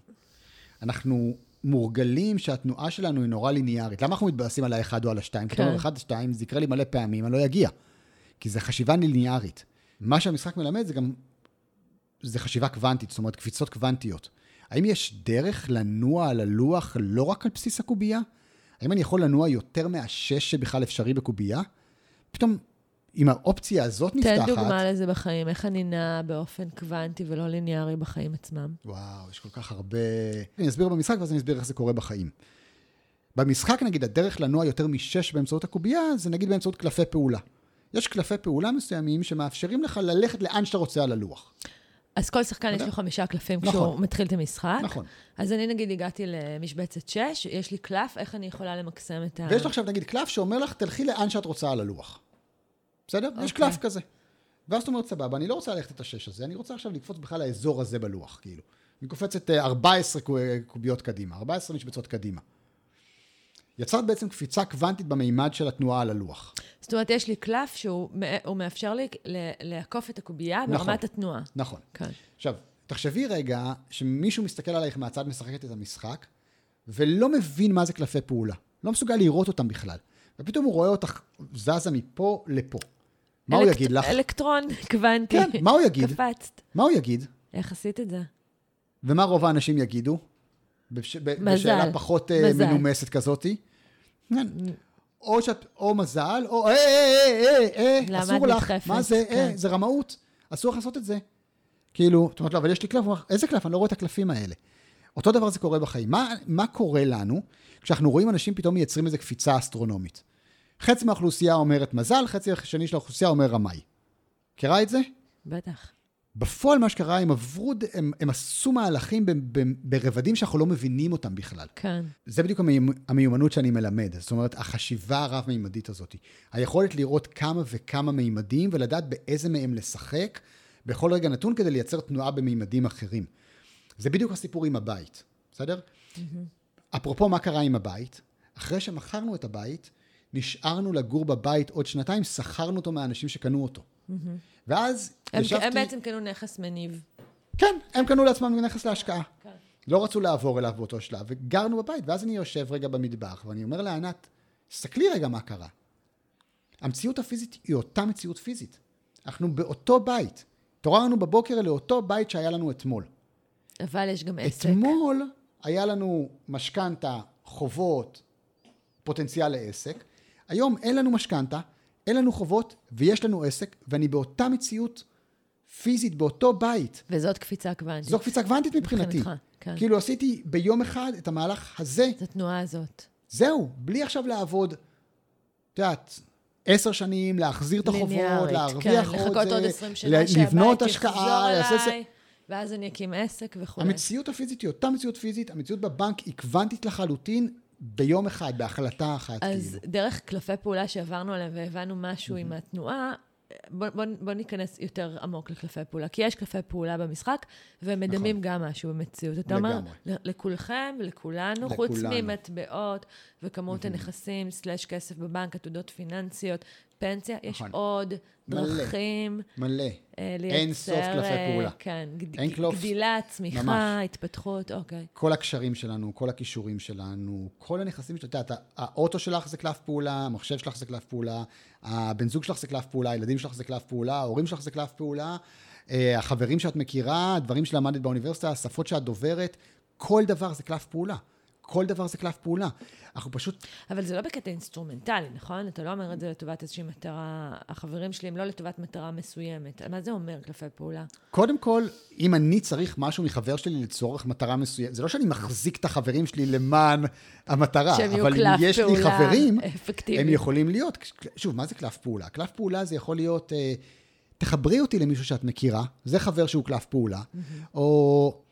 אנחנו מורגלים שהתנועה שלנו היא נורא ליניארית. למה אנחנו מתבאסים על האחד או על השתיים? כי אתה כן. אומר, אחד, שתיים, זה יקרה לי מלא פעמים, אני לא אגיע. כי זה חשיבה ליניארית. מה שהמשחק מלמד זה גם, זה חשיבה קוונטית, זאת אומרת, קפיצות קוונטיות. האם יש דרך לנוע על הלוח לא רק על בסיס הקובייה? האם אני יכול לנוע יותר מהשש שבכלל אפשרי בקובייה? פתאום, אם האופציה הזאת נפתחת... תן דוגמה לזה בחיים, איך אני נעה באופן קוונטי ולא ליניארי בחיים עצמם. וואו, יש כל כך הרבה... אני אסביר במשחק ואז אני אסביר איך זה קורה בחיים. במשחק, נגיד, הדרך לנוע יותר משש באמצעות הקובייה, זה נגיד באמצעות קלפי פעולה. יש קלפי פעולה מסוימים שמאפשרים לך ללכת לאן שאתה רוצה על הלוח. אז כל שחקן יש? לו חמישה קלפים נכון. כשהוא מתחיל את המשחק. נכון. אז אני נגיד הגעתי למשבצת 6, יש לי קלף, איך אני יכולה למקסם את ה... ויש לך עכשיו, נגיד, קלף שאומר לך, תלכי לאן שאת רוצה על הלוח. בסדר? יש אוקיי. קלף כזה. ואז את אומרת, סבבה, אני לא רוצה ללכת את השש הזה, אני רוצה עכשיו לקפוץ בכלל לאזור הזה בלוח, כאילו. אני קופצת אה, 14 קו- קוביות קדימה, 14 משבצות קדימה. יצרת בעצם קפיצה קוונטית במימד של התנועה על הלוח. זאת אומרת, יש לי קלף שהוא מא- הוא מאפשר לי לעקוף את הקובייה נכון. ברמת התנועה. נכון. כן. עכשיו, תחשבי רגע שמישהו מסתכל עלייך מהצד, משחקת את המשחק, ולא מבין מה זה קלפי פעולה. לא מסוגל לראות אותם בכלל. ופתאום הוא רואה אותך זזה מפה לפה. מה הוא אלקט- יגיד לך? אלקטרון *laughs* קוונטי. כן, מה הוא יגיד? קפצת. מה הוא יגיד? איך עשית את זה? ומה רוב האנשים יגידו? בש... מזל. בשאלה פחות אה, מזל. מנומסת כזאתי? כן. או שאת, או מזל, או אה, אה, אה, אה, למה אסור את לך. נדחפת? מה זה? אה, כן. זה רמאות. אסור לך לעשות את זה. כאילו, את אומרת לו, אבל יש לי קלף, איזה קלף? אני לא רואה את הקלפים האלה. אותו דבר זה קורה בחיים. מה, מה קורה לנו כשאנחנו רואים אנשים פתאום מייצרים איזו קפיצה אסטרונומית? חצי מהאוכלוסייה אומרת מזל, חצי השני של האוכלוסייה אומר רמאי. מכירה את זה? בטח. בפועל מה שקרה, הם עברו, הם, הם עשו מהלכים ב, ב, ברבדים שאנחנו לא מבינים אותם בכלל. כן. זה בדיוק המיומ- המיומנות שאני מלמד. זאת אומרת, החשיבה הרב-מימדית הזאת. היכולת לראות כמה וכמה מימדים ולדעת באיזה מהם לשחק בכל רגע נתון כדי לייצר תנועה במימדים אחרים. זה בדיוק הסיפור עם הבית, בסדר? אפרופו מה קרה עם הבית, אחרי שמכרנו את הבית, נשארנו לגור בבית עוד שנתיים, שכרנו אותו מהאנשים שקנו אותו. ואז הם, ישבתי... הם בעצם קנו נכס מניב. כן, הם קנו לעצמם נכס להשקעה. כן. לא רצו לעבור אליו באותו שלב, וגרנו בבית, ואז אני יושב רגע במטבח, ואני אומר לענת, תסתכלי רגע מה קרה. המציאות הפיזית היא אותה מציאות פיזית. אנחנו באותו בית. התעוררנו בבוקר לאותו בית שהיה לנו אתמול. אבל יש גם עסק. אתמול היה לנו משכנתה, חובות, פוטנציאל לעסק. היום אין לנו משכנתה, אין לנו חובות, ויש לנו עסק, ואני באותה מציאות פיזית, באותו בית. וזאת קפיצה קוונטית. זו קפיצה קוונטית מבחינתי. מבחינתך, כן. כאילו עשיתי ביום אחד את המהלך הזה, את התנועה הזאת. זהו, בלי עכשיו לעבוד, את יודעת, עשר שנים, להחזיר את החובות, ליניארית, להרוויח כן, עוד לחכות זה, עוד 20 שנה ל- לבנות השקעה, לעשות ואז אני אקים עסק וכו'. המציאות הפיזית היא אותה מציאות פיזית, המציאות בבנק היא קוונטית לחלוטין ביום אחד, בהחלטה אחת, אז כאילו. דרך קלפי פעולה שעברנו עליהם והבנו משהו עם התנועה, בוא, בוא, בוא ניכנס יותר עמוק לקלפי פעולה. כי יש קלפי פעולה במשחק, והם מדמים גם משהו במציאות. אתה אומר, לכולכם ולכולנו, חוץ לכולנו. ממטבעות וכמות הנכסים, סלאש כסף בבנק, עתודות פיננסיות, פנסיה, יש נכון. עוד מלא. דרכים מלא. אה, לייצר... אין סוף קלפי אה, פעולה. כן, גד- אין קלוף. גדילה, צמיחה, ממש. התפתחות, אוקיי. כל הקשרים שלנו, כל הכישורים שלנו, כל הנכסים שאתה יודע, האוטו שלך זה קלף פעולה, המחשב שלך זה קלף פעולה, הבן זוג שלך זה קלף פעולה, הילדים שלך זה קלף פעולה, ההורים שלך זה קלף פעולה, אה, החברים שאת מכירה, הדברים שלמדת באוניברסיטה, השפות שאת דוברת, כל דבר זה קלף פעולה. כל דבר זה קלף פעולה. אנחנו פשוט, אבל זה לא בקטע אינסטרומנטלי, נכון? אתה לא אומר את זה לטובת איזושהי מטרה, החברים שלי הם לא לטובת מטרה מסוימת. מה זה אומר קלפי פעולה? קודם כל, אם אני צריך משהו מחבר שלי לצורך מטרה מסוימת, זה לא שאני מחזיק את החברים שלי למען המטרה, שהם יהיו אבל אם יש לי חברים, אפקטיבי. הם יכולים להיות, שוב, מה זה קלף פעולה? קלף פעולה זה יכול להיות, אה, תחברי אותי למישהו שאת מכירה, זה חבר שהוא קלף פעולה, או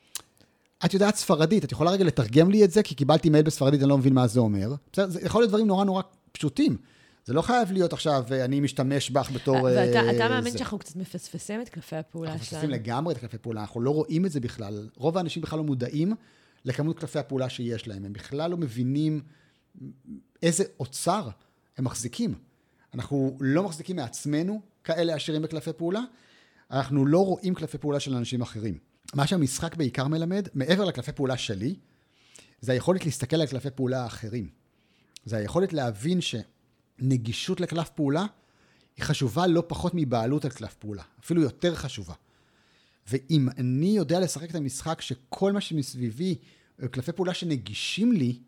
את יודעת ספרדית, את יכולה רגע לתרגם לי את זה, כי קיבלתי מייל בספרדית, אני לא מבין מה זה אומר. בסדר, זה יכול להיות דברים נורא נורא פשוטים. זה לא חייב להיות עכשיו, אה, אני משתמש בך בתור... ואתה אה, אתה מאמין. שאנחנו קצת מפספסים את קלפי הפעולה אנחנו שלנו? מפספסים לגמרי את קלפי פעולה, אנחנו לא רואים את זה בכלל. רוב האנשים בכלל לא מודעים לכמות קלפי הפעולה שיש להם. הם בכלל לא מבינים איזה אוצר הם מחזיקים. אנחנו לא מחזיקים מעצמנו כאלה עשירים בקלפי פעולה, אנחנו לא רואים קלפי פעולה של אנשים אחרים. מה שהמשחק בעיקר מלמד, מעבר לקלפי פעולה שלי, זה היכולת להסתכל על קלפי פעולה האחרים. זה היכולת להבין שנגישות לקלף פעולה היא חשובה לא פחות מבעלות על קלף פעולה, אפילו יותר חשובה. ואם אני יודע לשחק את המשחק שכל מה שמסביבי, אה, קלפי פעולה שנגישים לי,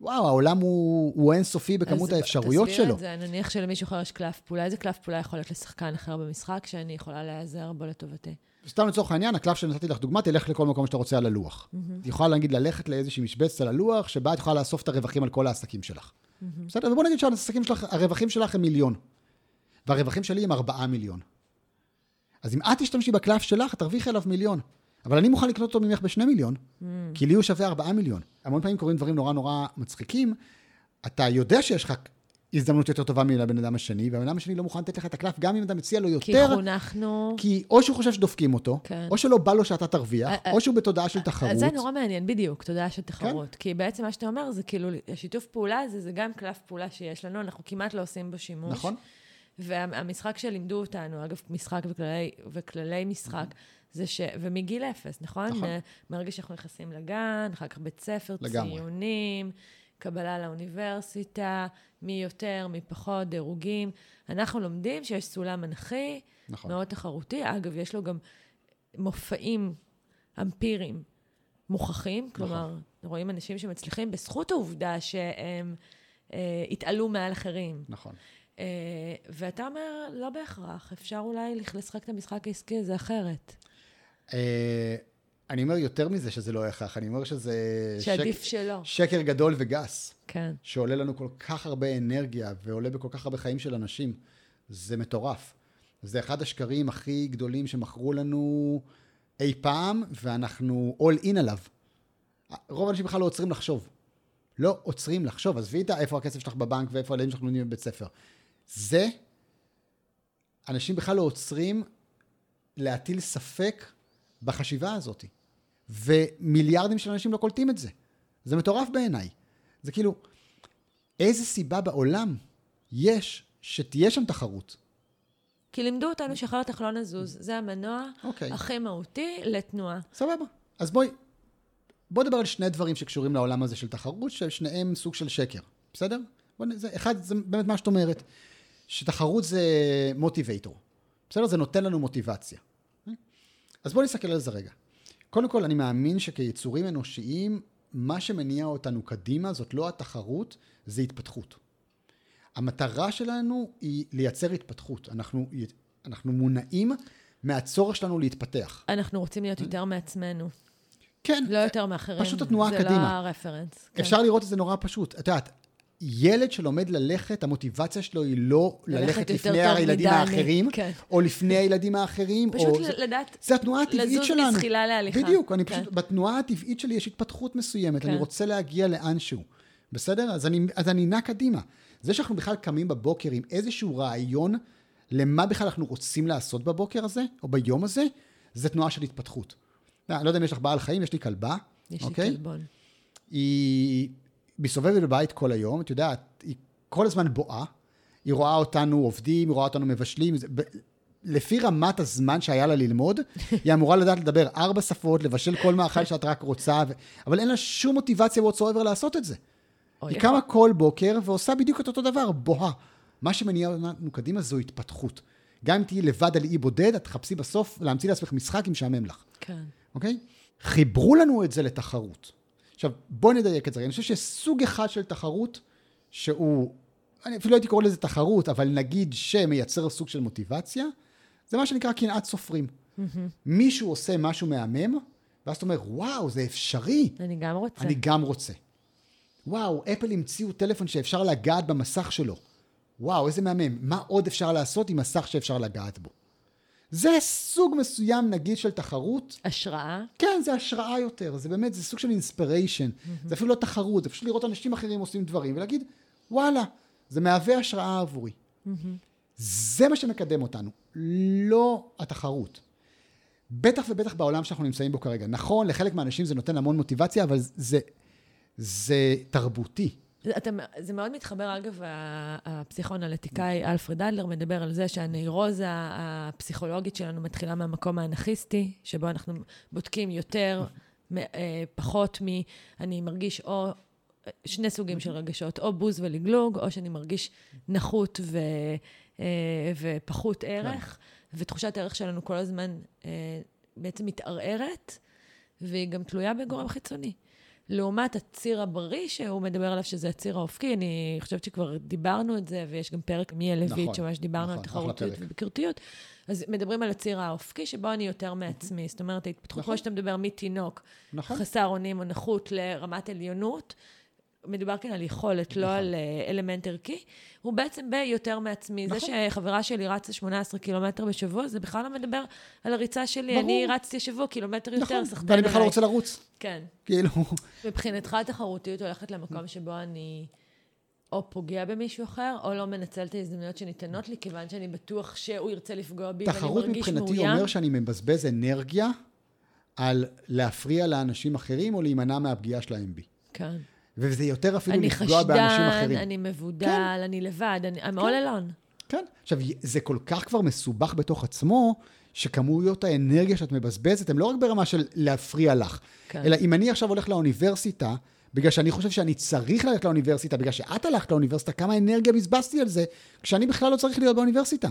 וואו, העולם הוא, הוא אינסופי בכמות אז האפשרויות תסביר שלו. את זה, נניח שלמישהו אחר יש קלף פעולה, איזה קלף פעולה יכול להיות לשחקן אחר במשחק שאני יכולה להיעזר בו לטובתי? סתם לצורך העניין, הקלף שנתתי לך דוגמה, תלך לכל מקום שאתה רוצה על הלוח. את יכולה להגיד ללכת לאיזושהי משבצת על הלוח, שבה את יכולה לאסוף את הרווחים על כל העסקים שלך. בסדר? ובוא נגיד שהעסקים שלך, הרווחים שלך הם מיליון, והרווחים שלי הם ארבעה מיליון. אז אם את תשתמשי בקלף שלך, את תרוויחי עליו מיליון. אבל אני מוכן לקנות אותו ממך בשני מיליון, כי לי הוא שווה ארבעה מיליון. המון פעמים קורים דברים נורא נורא מצחיקים, אתה יודע שיש לך הזדמנות יותר טובה מהבן אדם השני, והבן אדם השני לא מוכן לתת לך את הקלף, גם אם אתה מציע לו כי יותר, חונכנו... כי או שהוא חושב שדופקים אותו, כן. או שלא בא לו שאתה תרוויח, אה, או שהוא בתודעה של תחרות. אז זה נורא מעניין, בדיוק, תודעה של תחרות. כן. כי בעצם מה שאתה אומר זה כאילו, השיתוף פעולה הזה, זה גם קלף פעולה שיש לנו, אנחנו כמעט לא עושים בו שימוש. נכון? והמשחק שלימדו אותנו, אגב, משחק וכללי, וכללי משחק, זה ש... ומגיל אפס, נכון? נכון. מ- מהרגע שאנחנו נכנסים לגן, אחר כך בית ספר, לגמרי. ציונים, קבלה לאוניברסיטה, מי יותר, מי פחות, דירוגים. אנחנו לומדים שיש סולם מנחי, נכון. מאוד תחרותי. אגב, יש לו גם מופעים אמפיריים מוכחים, כלומר, רואים אנשים שמצליחים בזכות העובדה שהם אה, התעלו מעל אחרים. נכון. אה, ואתה אומר, לא בהכרח, אפשר אולי לשחק את המשחק העסקי הזה אחרת. אה, אני אומר יותר מזה שזה לא הכרח, אני אומר שזה שעדיף שלא. שקר גדול וגס, כן. שעולה לנו כל כך הרבה אנרגיה ועולה בכל כך הרבה חיים של אנשים. זה מטורף. זה אחד השקרים הכי גדולים שמכרו לנו אי פעם, ואנחנו all in עליו. רוב האנשים בכלל לא עוצרים לחשוב. לא עוצרים לחשוב. עזבי את ה- איפה הכסף שלך בבנק ואיפה הילדים שלך לומדים בבית ספר. זה, אנשים בכלל לא עוצרים להטיל ספק בחשיבה הזאת. ומיליארדים של אנשים לא קולטים את זה. זה מטורף בעיניי. זה כאילו, איזה סיבה בעולם יש שתהיה שם תחרות? כי לימדו אותנו שאחרת אנחנו לא נזוז. זה המנוע אוקיי. הכי מהותי לתנועה. סבבה. אז בואי, בוא נדבר על שני דברים שקשורים לעולם הזה של תחרות, ששניהם סוג של שקר, בסדר? בוא, זה, אחד, זה באמת מה שאת אומרת, שתחרות זה מוטיבייטור, בסדר? זה נותן לנו מוטיבציה. אז בואו נסתכל על זה רגע. קודם כל, אני מאמין שכיצורים אנושיים, מה שמניע אותנו קדימה זאת לא התחרות, זה התפתחות. המטרה שלנו היא לייצר התפתחות. אנחנו, אנחנו מונעים מהצורך שלנו להתפתח. אנחנו רוצים להיות יותר מעצמנו, כן, לא יותר מאחרים. פשוט התנועה זה קדימה. לא הרפרנס. כן. אפשר לראות את זה נורא פשוט. את יודעת, ילד שלומד ללכת, המוטיבציה שלו היא לא ללכת לפני הילדים האחרים, כן. או לפני הילדים האחרים, פשוט או... זה- לדעת זה התנועה הטבעית לזוז שלנו. מזחילה להליכה. בדיוק, אני כן. פשוט, בתנועה הטבעית שלי יש התפתחות מסוימת, כן. אני רוצה להגיע לאנשהו. בסדר? אז אני, אז אני נע קדימה. זה שאנחנו בכלל קמים בבוקר עם איזשהו רעיון למה בכלל אנחנו רוצים לעשות בבוקר הזה, או ביום הזה, זה תנועה של התפתחות. לא לא יודע אם יש לך בעל חיים, יש לי כלבה, יש לי אוקיי? כלבון. היא מסתובבת בבית כל היום, את יודעת, היא כל הזמן בואה, היא רואה אותנו עובדים, היא רואה אותנו מבשלים. זה- ב- לפי רמת הזמן שהיה לה ללמוד, *laughs* היא אמורה לדעת לדבר ארבע שפות, לבשל כל מאכל שאת רק רוצה, ו... אבל אין לה שום מוטיבציה whatsoever לעשות את זה. היא קמה כל בוקר ועושה בדיוק את אותו דבר, בוהה. מה שמניע אותנו קדימה זו התפתחות. גם אם תהיי לבד על אי בודד, את תחפשי בסוף להמציא לעצמך משחק אם משעמם לך. כן. אוקיי? חיברו לנו את זה לתחרות. עכשיו, בואו נדייק את זה. אני חושב שסוג אחד של תחרות, שהוא, אני אפילו לא הייתי קורא לזה תחרות, אבל נגיד שמייצר סוג של מוטיבציה, זה מה שנקרא קנאת סופרים. מישהו עושה משהו מהמם, ואז אתה אומר, וואו, זה אפשרי, אני גם רוצה. אני גם רוצה. וואו, אפל המציאו טלפון שאפשר לגעת במסך שלו. וואו, איזה מהמם. מה עוד אפשר לעשות עם מסך שאפשר לגעת בו? זה סוג מסוים, נגיד, של תחרות, השראה. כן, זה השראה יותר, זה באמת, זה סוג של אינספיריישן. זה אפילו לא תחרות, זה פשוט לראות אנשים אחרים עושים דברים ולהגיד, וואלה, זה מהווה השראה עבורי. זה מה שמקדם אותנו, לא התחרות. בטח ובטח בעולם שאנחנו נמצאים בו כרגע. נכון, לחלק מהאנשים זה נותן המון מוטיבציה, אבל זה, זה תרבותי. אתה, זה מאוד מתחבר, אגב, הפסיכואנליטיקאי אלפרד אדלר מדבר על זה שהנוירוזה הפסיכולוגית שלנו מתחילה מהמקום האנכיסטי, שבו אנחנו בודקים יותר, אה, פחות מ... אני מרגיש או... שני סוגים של רגשות, או בוז ולגלוג, או שאני מרגיש נחות ו, אה, ופחות ערך, ותחושת הערך שלנו כל הזמן אה, בעצם מתערערת, והיא גם תלויה בגורם חיצוני. לעומת הציר הבריא, שהוא מדבר עליו שזה הציר האופקי, אני חושבת שכבר דיברנו את זה, ויש גם פרק מיה לויט, נכון, שממש דיברנו נכון, על תחרותיות. וביקורתיות. אז מדברים על הציר האופקי, שבו אני יותר מעצמי. זאת אומרת, ההתפתחות, נכון. כמו שאתה מדבר, מתינוק, נכון. חסר אונים או נחות לרמת עליונות, מדובר כאן על יכולת, לא נכון. על אה, אלמנט ערכי, הוא בעצם ביותר מעצמי. נכון. זה שחברה שלי רצה 18 קילומטר בשבוע, זה בכלל לא מדבר על הריצה שלי. ברור. אני רצתי השבוע קילומטר יותר, נכון, סחטן ואני בכלל לא עליי. רוצה לרוץ. כן. כאילו, מבחינתך התחרותיות הולכת למקום שבו אני או פוגע במישהו אחר, או לא מנצל את ההזדמנויות שניתנות לי, כיוון שאני בטוח שהוא ירצה לפגוע בי, ואני תחרות מרגיש מאוים. מבחינתי אומר שאני מבזבז אנרגיה על להפריע לאנשים אחרים או להימנע מהפגיעה שלהם בי. כן. וזה יותר אפילו אני לפגוע באנשים חשדן, אחרים. אני מבודל, אני לבד, אני I'm all alone. כן. עכשיו, זה כל כך כבר מסובך בתוך עצמו, שכמויות האנרגיה שאת מבזבזת, הן לא רק ברמה של להפריע לך, כן. אלא אם אני עכשיו הולך לאוניברסיטה, בגלל שאני חושב שאני צריך ללכת לאוניברסיטה, בגלל שאת הלכת לאוניברסיטה, כמה אנרגיה בזבזתי על זה, כשאני בכלל לא צריך להיות באוניברסיטה.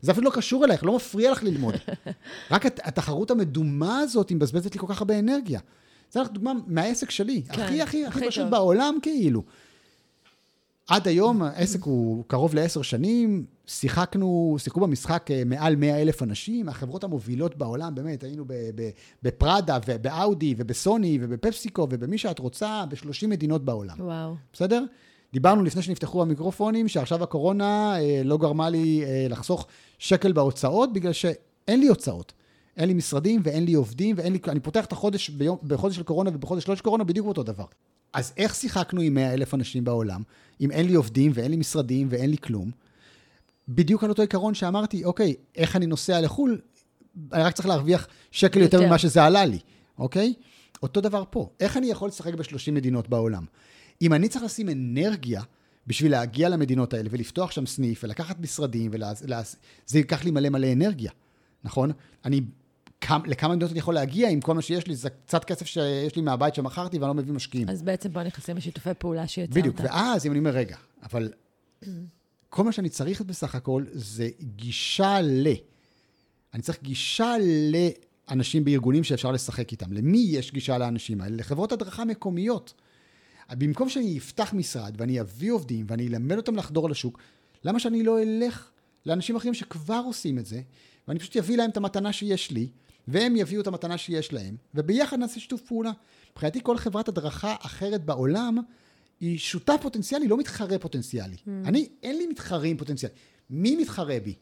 זה אפילו לא קשור אלייך, לא מפריע לך ללמוד. *laughs* רק הת- התחרות המדומה הזאת, היא מבזבזת לי כל כך הרבה אנרגיה. זה לך דוגמה מהעסק שלי. כן, הכי הכי הכי פשוט טוב. בעולם, כאילו. עד היום העסק הוא קרוב לעשר שנים, שיחקנו, שיחקו במשחק אה, מעל 100 אלף אנשים, החברות המובילות בעולם, באמת, היינו בפראדה ובאאודי ובסוני ובפפסיקו ובמי שאת רוצה, ב-30 מדינות בעולם, וואו. בסדר? דיברנו לפני שנפתחו המיקרופונים, שעכשיו הקורונה אה, לא גרמה לי אה, לחסוך שקל בהוצאות, בגלל שאין לי הוצאות. אין לי משרדים ואין לי עובדים ואין לי... אני פותח את החודש ביום, בחודש של קורונה ובחודש לא של קורונה בדיוק אותו דבר. אז איך שיחקנו עם 100 אלף אנשים בעולם, אם אין לי עובדים ואין לי משרדים ואין לי כלום? בדיוק על אותו עיקרון שאמרתי, אוקיי, איך אני נוסע לחו"ל? אני רק צריך להרוויח שקל יותר, יותר. ממה שזה עלה לי, אוקיי? אותו דבר פה. איך אני יכול לשחק ב-30 מדינות בעולם? אם אני צריך לשים אנרגיה בשביל להגיע למדינות האלה ולפתוח שם סניף ולקחת משרדים, ולה, לה, זה ייקח לי מלא מלא אנרגיה, נכון? אני, כמה, לכמה מדינות אני יכול להגיע אם כל מה שיש לי זה קצת כסף שיש לי מהבית שמכרתי ואני לא מביא משקיעים. אז בעצם פה נכנסים לשיתופי פעולה שיצרת. בדיוק, ואז אם אני אומר, רגע, אבל כל מה שאני צריך בסך הכל זה גישה ל... אני צריך גישה לאנשים בארגונים שאפשר לשחק איתם. למי יש גישה לאנשים האלה? לחברות הדרכה מקומיות. במקום שאני אפתח משרד ואני אביא עובדים ואני אלמד אותם לחדור לשוק, למה שאני לא אלך לאנשים אחרים שכבר עושים את זה, ואני פשוט אביא להם את המתנה שיש לי, והם יביאו את המתנה שיש להם, וביחד נעשה שיתוף פעולה. מבחינתי כל חברת הדרכה אחרת בעולם היא שותף פוטנציאלי, לא מתחרה פוטנציאלי. Mm. אני, אין לי מתחרים פוטנציאלי. מי מתחרה בי?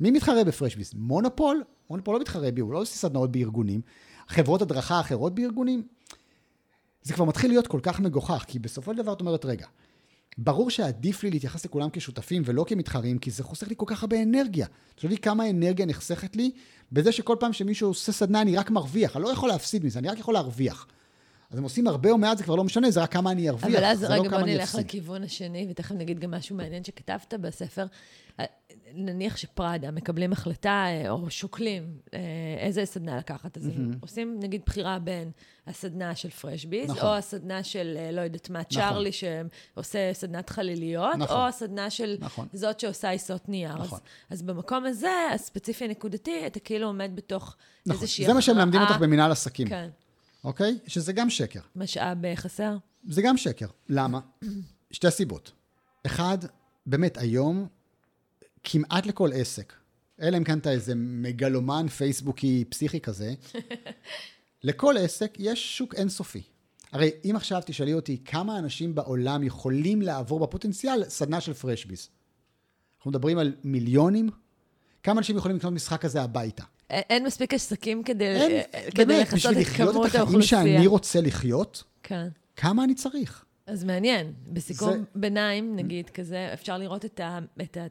מי מתחרה בפרשביס? מונופול? מונופול לא מתחרה בי, הוא לא עושה סדנאות בארגונים. חברות הדרכה אחרות בארגונים? זה כבר מתחיל להיות כל כך מגוחך, כי בסופו של דבר את אומרת, רגע, ברור שעדיף לי להתייחס לכולם כשותפים ולא כמתחרים, כי זה חוסך לי כל כך הרבה אנרגיה. תחשבי כמה אנרגיה נחסכת לי בזה שכל פעם שמישהו עושה סדנה אני רק מרוויח, אני לא יכול להפסיד מזה, אני רק יכול להרוויח. אז הם עושים הרבה או מעט, זה כבר לא משנה, זה רק כמה אני ארוויח, אבל אז זה לא רגע כמה בוא אני נלך אפסיד. לכיוון השני, ותכף נגיד גם משהו מעניין שכתבת בספר. נניח שפראדה מקבלים החלטה, אה, או שוקלים אה, איזה סדנה לקחת, אז הם עושים נגיד בחירה בין הסדנה של פרשביז, נכון. או הסדנה של, אה, לא יודעת מה, צ'ארלי שעושה סדנת חליליות, נכון. או הסדנה של נכון. זאת שעושה עיסות נייר. נכון. אז, אז במקום הזה, הספציפי הנקודתי, אתה כאילו עומד בתוך נכון, איזושהי זה מה שהם מלמדים אותך הכרעה. במנהל עסקים, כן. אוקיי? שזה גם שקר. משאב חסר? זה גם שקר. למה? שתי סיבות. אחד, באמת, היום, כמעט לכל עסק, אלא אם כן אתה איזה מגלומן פייסבוקי פסיכי כזה, *laughs* לכל עסק יש שוק אינסופי. הרי אם עכשיו תשאלי אותי כמה אנשים בעולם יכולים לעבור בפוטנציאל סדנה של פרשביס, אנחנו מדברים על מיליונים? כמה אנשים יכולים לקנות משחק כזה הביתה? אין אין מספיק עסקים כדי, אין, אה, כדי באמת, לכסות בשביל את לחיות כמות את החיים האוכלוסייה. שאני רוצה לחיות, כן. כמה אני צריך? אז מעניין. בסיכום זה- ביניים, נגיד, כזה, אפשר לראות את, ה, את, ה,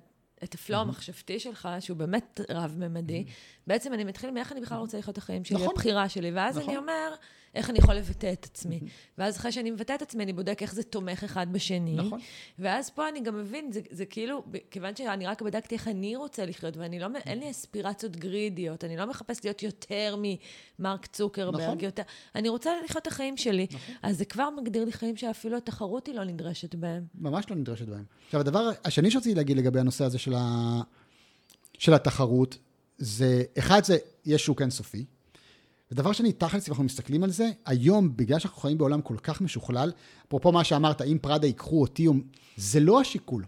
את הפלואו המחשבתי שלך, שהוא באמת רב-ממדי. בעצם אני מתחיל מאיך אני בכלל רוצה לחיות את החיים שלי, נכון. הבחירה שלי, ואז נכון. אני אומר, איך אני יכול לבטא את עצמי. ואז אחרי שאני מבטא את עצמי, אני בודק איך זה תומך אחד בשני. נכון. ואז פה אני גם מבין, זה, זה כאילו, כיוון שאני רק בדקתי איך אני רוצה לחיות, ואני לא, אין לי אספירציות גרידיות, אני לא מחפש להיות יותר ממרק צוקרברג, נכון. יותר, אני רוצה לחיות את החיים שלי. אז זה כבר מגדיר לי חיים שאפילו התחרות היא לא נדרשת בהם. ממש לא נדרשת בהם. עכשיו, הדבר השני שרציתי להגיד לגבי הנושא הזה של, ה... של התחרות, זה, אחד זה, יש שוק אינסופי. ודבר שני, תכלס, אם אנחנו מסתכלים על זה, היום, בגלל שאנחנו חיים בעולם כל כך משוכלל, אפרופו מה שאמרת, אם פראדה ייקחו אותי, או- זה לא השיקול.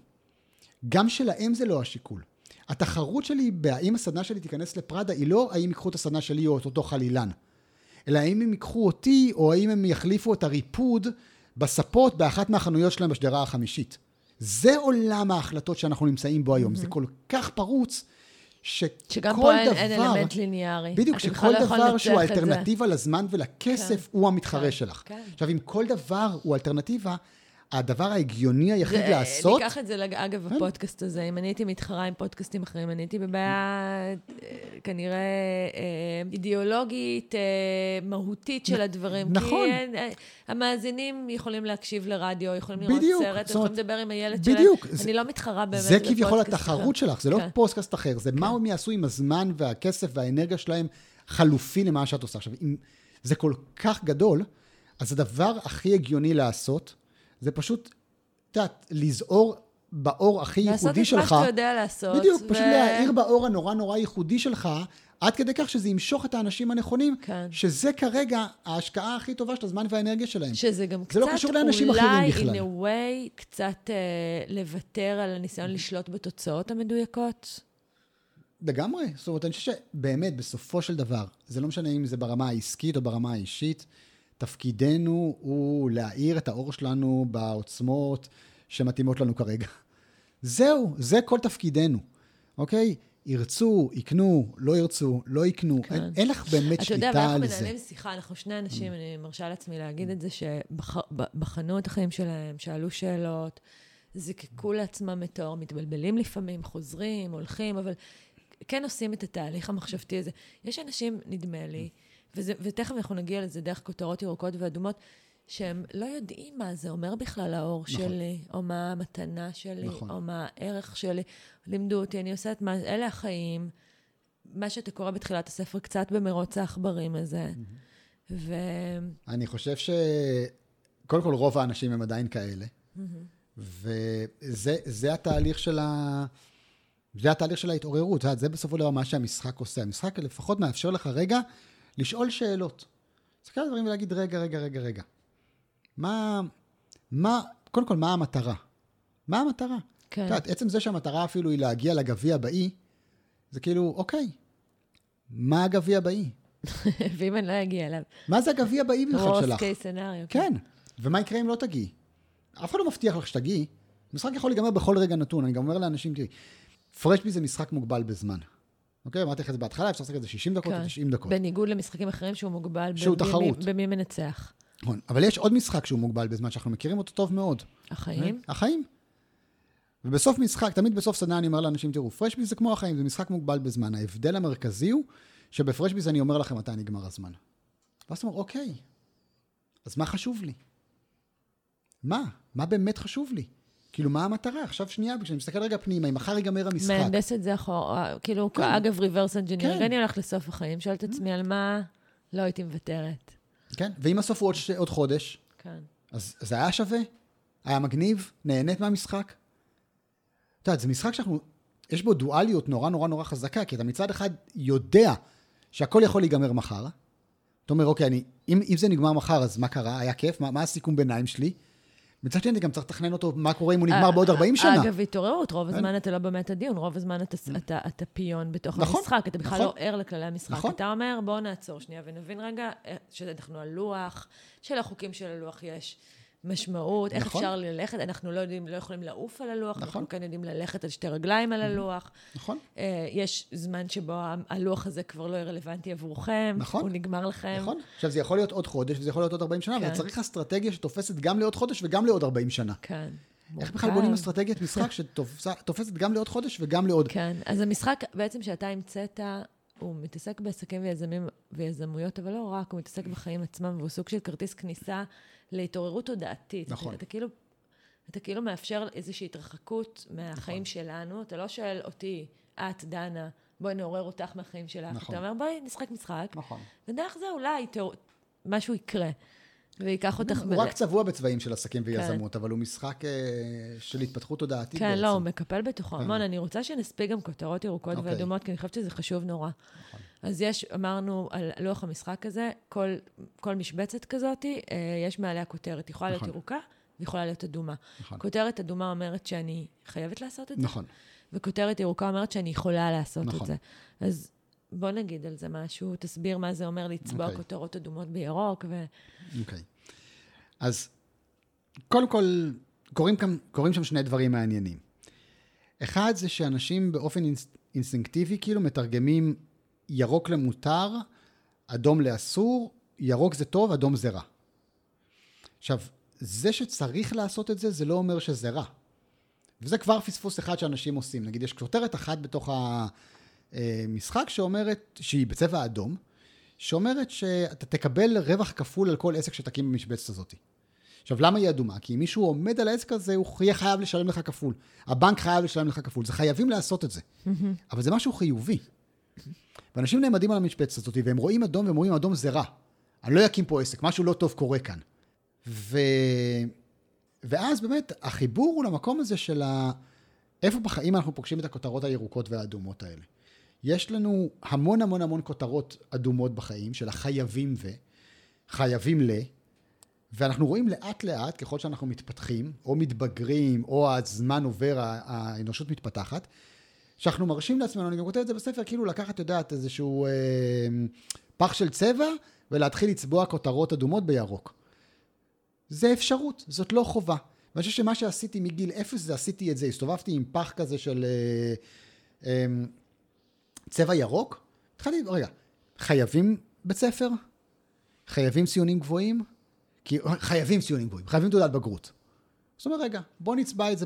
גם שלהם זה לא השיקול. התחרות שלי בהאם הסדנה שלי תיכנס לפראדה, היא לא האם ייקחו את הסדנה שלי או את אותו חלילן. אלא האם הם ייקחו אותי, או האם הם יחליפו את הריפוד בספות באחת מהחנויות שלהם בשדרה החמישית. זה עולם ההחלטות שאנחנו נמצאים בו היום. זה כל כך פרוץ, שכל שגם דבר... פה אין, אלמנט ליניארי. בדיוק, שכל לא דבר שהוא את זה. אלטרנטיבה לזמן ולכסף כן, הוא המתחרה כן, שלך. כן. עכשיו, אם כל דבר הוא אלטרנטיבה, הדבר ההגיוני היחיד זה- לעשות... ניקח את זה, לג- אגב, בפודקאסט הזה, אם אני הייתי מתחרה עם פודקאסטים אחרים, אני הייתי בבעיה אה, כנראה אה, אידיאולוגית, אה, מהותית של הדברים. נכון. כי אין- אה, המאזינים יכולים להקשיב לרדיו, יכולים לראות בדיוק, סרט, יכולים לדבר עם הילד בדיוק, שלהם. זה- אני לא מתחרה באמת זה לפודקאסט כביכול אחר. התחרות שלך, זה לא כן. פודקאסט אחר, זה מה הם יעשו עם הזמן והכסף והאנרגיה שלהם חלופי למה שאת עושה. עכשיו, אם זה כל כך גדול, אז הדבר הכי הגיוני לעשות, זה פשוט, את יודעת, לזעור באור הכי לעשות ייחודי את שלך. מה שאתה יודע לעשות. בדיוק, ו- פשוט להאיר באור הנורא נורא ייחודי שלך, עד כדי כך שזה ימשוך את האנשים הנכונים, כן. שזה כרגע ההשקעה הכי טובה של הזמן והאנרגיה שלהם. שזה גם קצת, זה לא קשור לאנשים אחרים בכלל. אולי, in a way, קצת אה, לוותר על הניסיון לשלוט בתוצאות המדויקות. לגמרי. זאת אומרת, אני חושב שבאמת, בסופו של דבר, זה לא משנה אם זה ברמה העסקית או ברמה האישית, תפקידנו הוא להאיר את האור שלנו בעוצמות שמתאימות לנו כרגע. זהו, זה כל תפקידנו, אוקיי? ירצו, יקנו, לא ירצו, לא יקנו. כן. אין, אין לך באמת אתה יודע, שליטה ואנחנו על זה. מנהלים שיחה, אנחנו שני אנשים, אני מרשה לעצמי להגיד את זה, שבחנו את החיים שלהם, שאלו שאלות, זיקקו לעצמם את האור, מתבלבלים לפעמים, חוזרים, הולכים, אבל כן עושים את התהליך המחשבתי הזה. יש אנשים, נדמה לי, וזה, ותכף אנחנו נגיע לזה דרך כותרות ירוקות ואדומות, שהם לא יודעים מה זה אומר בכלל האור נכון. שלי, או מה המתנה שלי, נכון. או מה הערך שלי. לימדו אותי, אני עושה את מה, אלה החיים. מה שאתה קורא בתחילת הספר, קצת במרוץ העכברים הזה. ו... אני חושב ש... קודם כל, רוב האנשים הם עדיין כאלה. וזה זה התהליך של ה... זה התהליך של ההתעוררות, זה בסופו של דבר מה שהמשחק עושה. המשחק לפחות מאפשר לך רגע לשאול שאלות. להסתכל על הדברים ולהגיד, רגע, רגע, רגע, רגע. מה, מה, קודם כל, מה המטרה? מה המטרה? כן. את יודעת, עצם זה שהמטרה אפילו היא להגיע לגביע באי, זה כאילו, אוקיי, מה הגביע באי? *laughs* ואם אני לא אגיע אליו. מה זה הגביע באי בכלל שלך? case scenario. כן, ומה יקרה אם לא תגיעי? אף אחד לא מבטיח לך שתגיעי. משחק יכול להיגמר בכל רגע נתון. אני גם אומר לאנשים, תראי, פרשבי זה משחק מוגבל בזמן. אוקיי? אמרתי לך את זה בהתחלה, אפשר לשחק את זה 60 דקות או כן. 90 דקות. בניגוד למשחקים אחרים שהוא מוגבל שהוא במי- תחרות. במי מנצח. נכון. אבל יש עוד משחק שהוא מוגבל בזמן, שאנחנו מכירים אותו טוב מאוד. החיים? החיים. ובסוף משחק, תמיד בסוף סדנה אני אומר לאנשים, תראו, פרשבי זה כמו החיים, זה משחק מוגבל בזמן. ההבדל המרכזי הוא שבפרשבי אני אומר לכם מתי נגמר הזמן. ואז אתה אומר, אוקיי, אז מה חשוב לי? מה? מה באמת חשוב לי? כאילו, מה המטרה? עכשיו שנייה, כשאני מסתכל רגע פנימה, אם מחר ייגמר המשחק. מהנדס את זה אחורה, כאילו, כן. אגב, reverse engineering, כן. אני הולכת לסוף החיים, שואלת את עצמי על מה לא הייתי מוותרת. כן, ואם הסוף הוא עוד, ש... עוד חודש, כן. אז זה היה שווה? היה מגניב? נהנית מהמשחק? את יודעת, זה משחק שאנחנו... יש בו דואליות נורא נורא נורא חזקה, כי אתה מצד אחד יודע שהכל יכול להיגמר מחר. אתה אומר, אוקיי, אני, אם, אם זה נגמר מחר, אז מה קרה? היה כיף? מה, מה הסיכום ביניים שלי? מצד שני, אני גם צריך לתכנן אותו, מה קורה אם הוא נגמר בעוד 40 שנה. אגב, התעוררות, רוב הזמן אתה לא באמת הדיון, רוב הזמן אתה, אתה, אתה פיון בתוך נכון, המשחק, אתה בכלל נכון. לא ער לכללי המשחק. נכון. אתה אומר, בואו נעצור שנייה ונבין רגע אה, שאנחנו על לוח, שלחוקים של הלוח יש משמעות, איך נכון. אפשר ללכת, אנחנו לא יודעים, לא יכולים לעוף על הלוח, נכון. אנחנו כן יודעים ללכת על שתי רגליים על הלוח. נכון? אה, יש זמן שבו הלוח הזה כבר לא יהיה רלוונטי עבורכם, נכון. הוא נגמר לכם. נכון. עכשיו, זה יכול להיות עוד חודש, וזה יכול להיות עוד 40 שנה, כן. אבל צריך אסטרטגיה שתופסת גם לעוד חודש וגם לעוד 40 שנה. כן. איך בכלל. בונים אסטרטגיית משחק *laughs* שתופסת גם לעוד חודש וגם לעוד... כן, אז המשחק בעצם שאתה המצאת, הוא מתעסק בעסקים ויזמים ויזמויות, אבל לא רק, הוא מתעסק בחיים עצמם, והוא סוג של כרטיס כניסה להתעוררות תודעתית. נכון. אתה, אתה כאילו... אתה כאילו מאפשר איזושהי התרחקות מהחיים שלנו, אתה לא שואל אותי, את, דנה, בואי נעורר אותך מהחיים שלך. נכון. אתה אומר, בואי נשחק משחק, נכון. ודרך זה אולי תאור... משהו יקרה, וייקח אותך... הוא רק צבוע בצבעים של עסקים כן. ויזמות, אבל הוא משחק אה, של התפתחות תודעתית כן, בעצם. לא, הוא מקפל בתוכו כן. המון. אני רוצה שנספיק גם כותרות ירוקות אוקיי. ואדומות, כי אני חושבת שזה חשוב נורא. נכון. אז יש, אמרנו על לוח המשחק הזה, כל, כל משבצת כזאת, אה, יש מעליה כותרת. יכולה להיות נכון. ירוקה ויכולה להיות אדומה. נכון. כותרת אדומה אומרת שאני חייבת לעשות את זה, נכון. וכותרת ירוקה אומרת שאני יכולה לעשות את נכון. זה. אז בוא נגיד על זה משהו, תסביר מה זה אומר לצבוע אוקיי. כותרות אדומות בירוק, ו... אוקיי. אז קודם כל, קורים, קורים שם שני דברים מעניינים. אחד זה שאנשים באופן אינס, אינסטינקטיבי כאילו מתרגמים ירוק למותר, אדום לאסור, ירוק זה טוב, אדום זה רע. עכשיו, זה שצריך לעשות את זה, זה לא אומר שזה רע. וזה כבר פספוס אחד שאנשים עושים. נגיד, יש כותרת אחת בתוך המשחק שאומרת, שהיא בצבע אדום, שאומרת שאתה תקבל רווח כפול על כל עסק שתקים במשבצת הזאת. עכשיו, למה היא אדומה? כי אם מישהו עומד על העסק הזה, הוא יהיה חייב לשלם לך כפול. הבנק חייב לשלם לך כפול. זה חייבים לעשות את זה. אבל זה משהו חיובי. ואנשים נעמדים על המשבצת הזאת, והם רואים אדום, והם רואים אדום זה רע. אני לא אקים פה עסק, משהו לא טוב קורה כאן. ו... ואז באמת, החיבור הוא למקום הזה של ה... איפה בחיים אנחנו פוגשים את הכותרות הירוקות והאדומות האלה. יש לנו המון המון המון כותרות אדומות בחיים, של החייבים ו... חייבים ל... ואנחנו רואים לאט לאט, ככל שאנחנו מתפתחים, או מתבגרים, או הזמן עובר, האנושות מתפתחת, שאנחנו מרשים לעצמנו, אני גם כותב את זה בספר, כאילו לקחת, את יודעת, איזשהו אה, פח של צבע, ולהתחיל לצבוע כותרות אדומות בירוק. זה אפשרות, זאת לא חובה. ואני חושב שמה שעשיתי מגיל אפס זה עשיתי את זה, הסתובבתי עם פח כזה של אה, אה, צבע ירוק, התחלתי, רגע, חייבים בית ספר? חייבים ציונים גבוהים? כי חייבים ציונים גבוהים, חייבים תעודת בגרות. זאת אומרת, רגע, בוא נצבע את זה